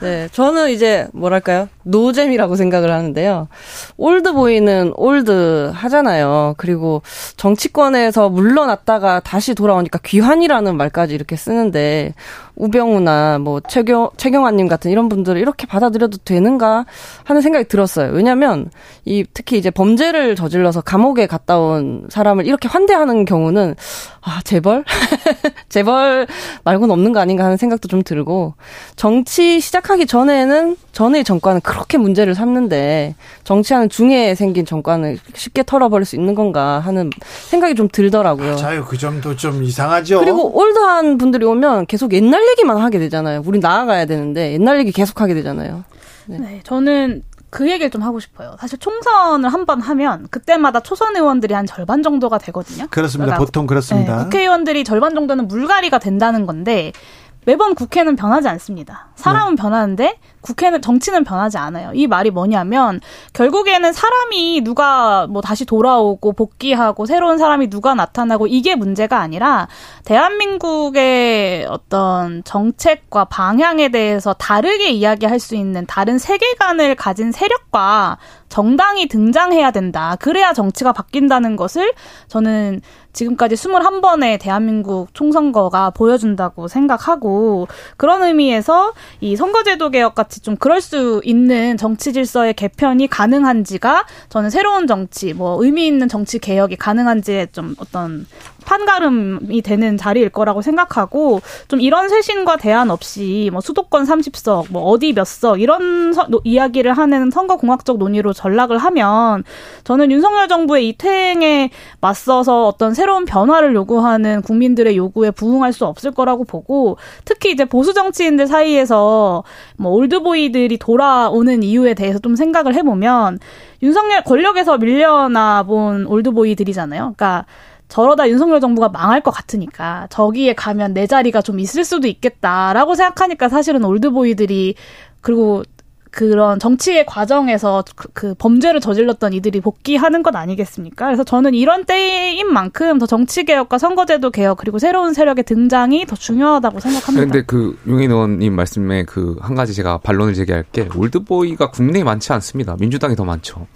네, 저는 이제 뭐랄까요 노잼이라고 생각을 하는데요. old boy는 old 하잖아요. 그리고 정치권에서 물러났다가 다시 돌아오니까 귀환이라는 말까지 이렇게 쓰는데 우병우나 뭐 최경 최경환님 같은 이런 분들을 이렇게 받아들여도 되는가 하는 생각이 들었어요. 왜냐하면 이 특히 이제 범죄를 저질러서 감옥에 갔다 온 사람을 이렇게 환대하는 경우는 아 재벌 재벌 말고는 없는 거 아닌가 하는 생각도 좀 들고 정치 시작하기 전에는 전의 정권은 그렇게 문제를 삼는데 정치하는 중에 생긴 정권을 쉽게 털어버릴 수 있는 건가 하는 생각이 좀 들더라고요. 맞아요. 그 점도 좀 이상하죠. 그리고 올드한 분들이 오면 계속 옛날 얘기만 하게 되잖아요. 우리 나아가야 되는데 옛날 얘기 계속 하게 되잖아요. 네. 네, 저는 그 얘기를 좀 하고 싶어요. 사실 총선을 한 번 하면 그때마다 초선 의원들이 한 절반 정도가 되거든요. 그렇습니다. 그러니까 보통 그렇습니다. 네, 국회의원들이 절반 정도는 물갈이가 된다는 건데 매번 국회는 변하지 않습니다. 사람은 네. 변하는데 국회는 정치는 변하지 않아요. 이 말이 뭐냐면 결국에는 사람이 누가 뭐 다시 돌아오고 복귀하고 새로운 사람이 누가 나타나고 이게 문제가 아니라 대한민국의 어떤 정책과 방향에 대해서 다르게 이야기할 수 있는 다른 세계관을 가진 세력과 정당이 등장해야 된다. 그래야 정치가 바뀐다는 것을 저는 지금까지 21번의 대한민국 총선거가 보여준다고 생각하고 그런 의미에서 이 선거제도 개혁 같이 좀 그럴 수 있는 정치 질서의 개편이 가능한지가 저는 새로운 정치, 뭐 의미 있는 정치 개혁이 가능한지에 좀 어떤 판가름이 되는 자리일 거라고 생각하고 좀 이런 쇄신과 대안 없이 뭐 수도권 30석, 뭐 어디 몇 석 이런 서, 노, 이야기를 하는 선거 공학적 논의로 전락을 하면 저는 윤석열 정부의 이 퇴행에 맞서서 어떤 새로운 변화를 요구하는 국민들의 요구에 부응할 수 없을 거라고 보고 특히 이제 보수 정치인들 사이에서 뭐 올드보이들이 돌아오는 이유에 대해서 좀 생각을 해보면 윤석열 권력에서 밀려나 본 올드보이들이잖아요. 그러니까 저러다 윤석열 정부가 망할 것 같으니까 저기에 가면 내 자리가 좀 있을 수도 있겠다라고 생각하니까 사실은 올드보이들이 그리고 그런 정치의 과정에서 그, 그, 범죄를 저질렀던 이들이 복귀하는 것 아니겠습니까? 그래서 저는 이런 때인 만큼 더 정치 개혁과 선거제도 개혁 그리고 새로운 세력의 등장이 더 중요하다고 생각합니다. 그런데 그 용인 의원님 말씀에 그 한 가지 제가 반론을 제기할 게 올드보이가 국내에 많지 않습니다. 민주당이 더 많죠.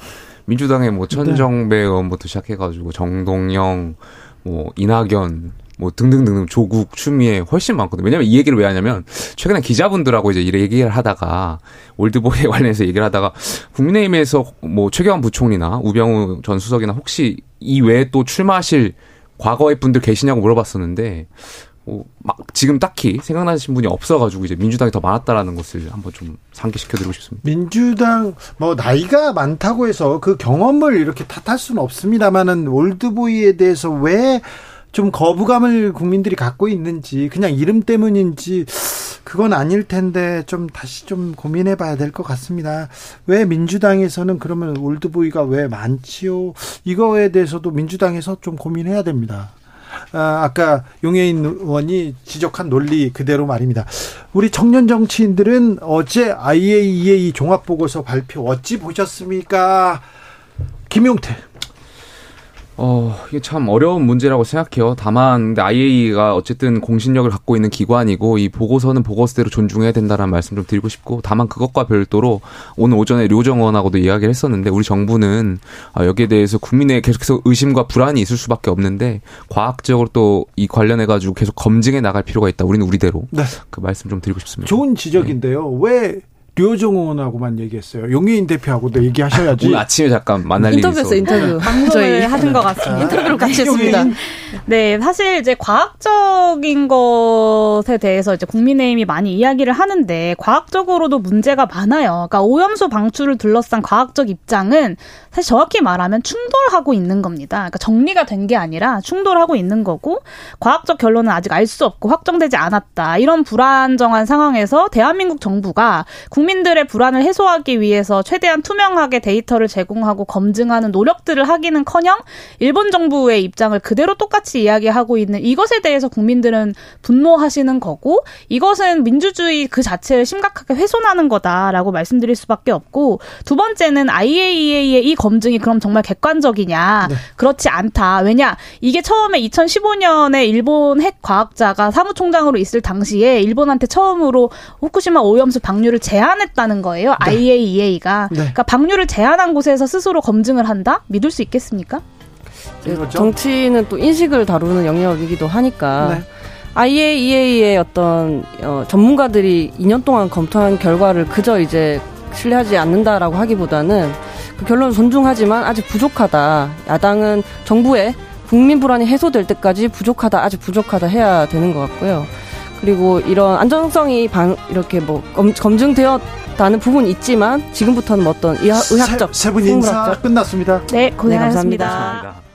민주당의 뭐 천정배 네. 의원부터 시작해가지고 정동영, 뭐 이낙연, 뭐 등등등등 조국, 추미애 훨씬 많거든요. 왜냐면 이 얘기를 왜 하냐면 최근에 기자분들하고 이제 이 얘기를 하다가 올드보이에 관련해서 얘기를 하다가 국민의힘에서 뭐 최경환 부총리나 우병우 전 수석이나 혹시 이 외에 또 출마하실 과거의 분들 계시냐고 물어봤었는데 뭐, 막, 지금 딱히 생각나신 분이 없어가지고 이제 민주당이 더 많았다라는 것을 한번 좀 상기시켜드리고 싶습니다. 민주당, 뭐, 나이가 많다고 해서 그 경험을 이렇게 탓할 수는 없습니다만은 올드보이에 대해서 왜 좀 거부감을 국민들이 갖고 있는지 그냥 이름 때문인지 그건 아닐 텐데 좀 다시 좀 고민해 봐야 될 것 같습니다. 왜 민주당에서는 그러면 올드보이가 왜 많지요? 이거에 대해서도 민주당에서 좀 고민해야 됩니다. 아, 아까 용해인 의원이 지적한 논리 그대로 말입니다. 우리 청년 정치인들은 어제 IAEA 종합보고서 발표 어찌 보셨습니까? 김용태. 어, 이게 참 어려운 문제라고 생각해요. 다만, 근데 IAEA가 어쨌든 공신력을 갖고 있는 기관이고, 이 보고서는 보고서대로 존중해야 된다는 말씀 좀 드리고 싶고, 다만 그것과 별도로 오늘 오전에 료정원하고도 이야기를 했었는데, 우리 정부는 아, 여기에 대해서 국민의 계속해서 의심과 불안이 있을 수밖에 없는데, 과학적으로 또 이 관련해 가지고 계속 검증해 나갈 필요가 있다. 우리는 우리대로. 네. 그 말씀 좀 드리고 싶습니다. 좋은 지적인데요. 네. 왜 류정원하고만 얘기했어요. 용해인 대표하고도 얘기하셔야지. 오늘 아침에 잠깐 만날 일이 인터뷰에서 인터뷰. 방송을 하신 것 같습니다. 인터뷰를 같이 했습니다. 네, 사실 이제 과학적인 것에 대해서 이제 국민의힘이 많이 이야기를 하는데 과학적으로도 문제가 많아요. 그러니까 오염수 방출을 둘러싼 과학적 입장은 사실 정확히 말하면 충돌하고 있는 겁니다. 그러니까 정리가 된 게 아니라 충돌하고 있는 거고 과학적 결론은 아직 알 수 없고 확정되지 않았다. 이런 불안정한 상황에서 대한민국 정부가 국민 국민들의 불안을 해소하기 위해서 최대한 투명하게 데이터를 제공하고 검증하는 노력들을 하기는커녕 일본 정부의 입장을 그대로 똑같이 이야기하고 있는 이것에 대해서 국민들은 분노하시는 거고 이것은 민주주의 그 자체를 심각하게 훼손하는 거다라고 말씀드릴 수밖에 없고 두 번째는 IAEA의 이 검증이 그럼 정말 객관적이냐 네. 그렇지 않다 왜냐 이게 처음에 2015년에 일본 핵 과학자가 사무총장으로 있을 당시에 일본한테 처음으로 후쿠시마 오염수 방류를 제한했다는 거예요 네. IAEA가 네. 그러니까 방류를 제한한 곳에서 스스로 검증을 한다 믿을 수 있겠습니까? 정치는 또 인식을 다루는 영역이기도 하니까 네. IAEA의 어떤 어, 전문가들이 2년 동안 검토한 결과를 그저 이제 신뢰하지 않는다라고 하기보다는 그 결론을 존중하지만 아직 부족하다. 야당은 정부의 국민 불안이 해소될 때까지 부족하다, 아직 부족하다 해야 되는 것 같고요. 그리고 이런 안정성이 방, 이렇게 뭐 검, 검증되었다는 부분이 있지만 지금부터는 뭐 어떤 의학, 의학적 세, 세 분 인사 끝났습니다. 네, 고생하셨습니다. 네, 감사합니다.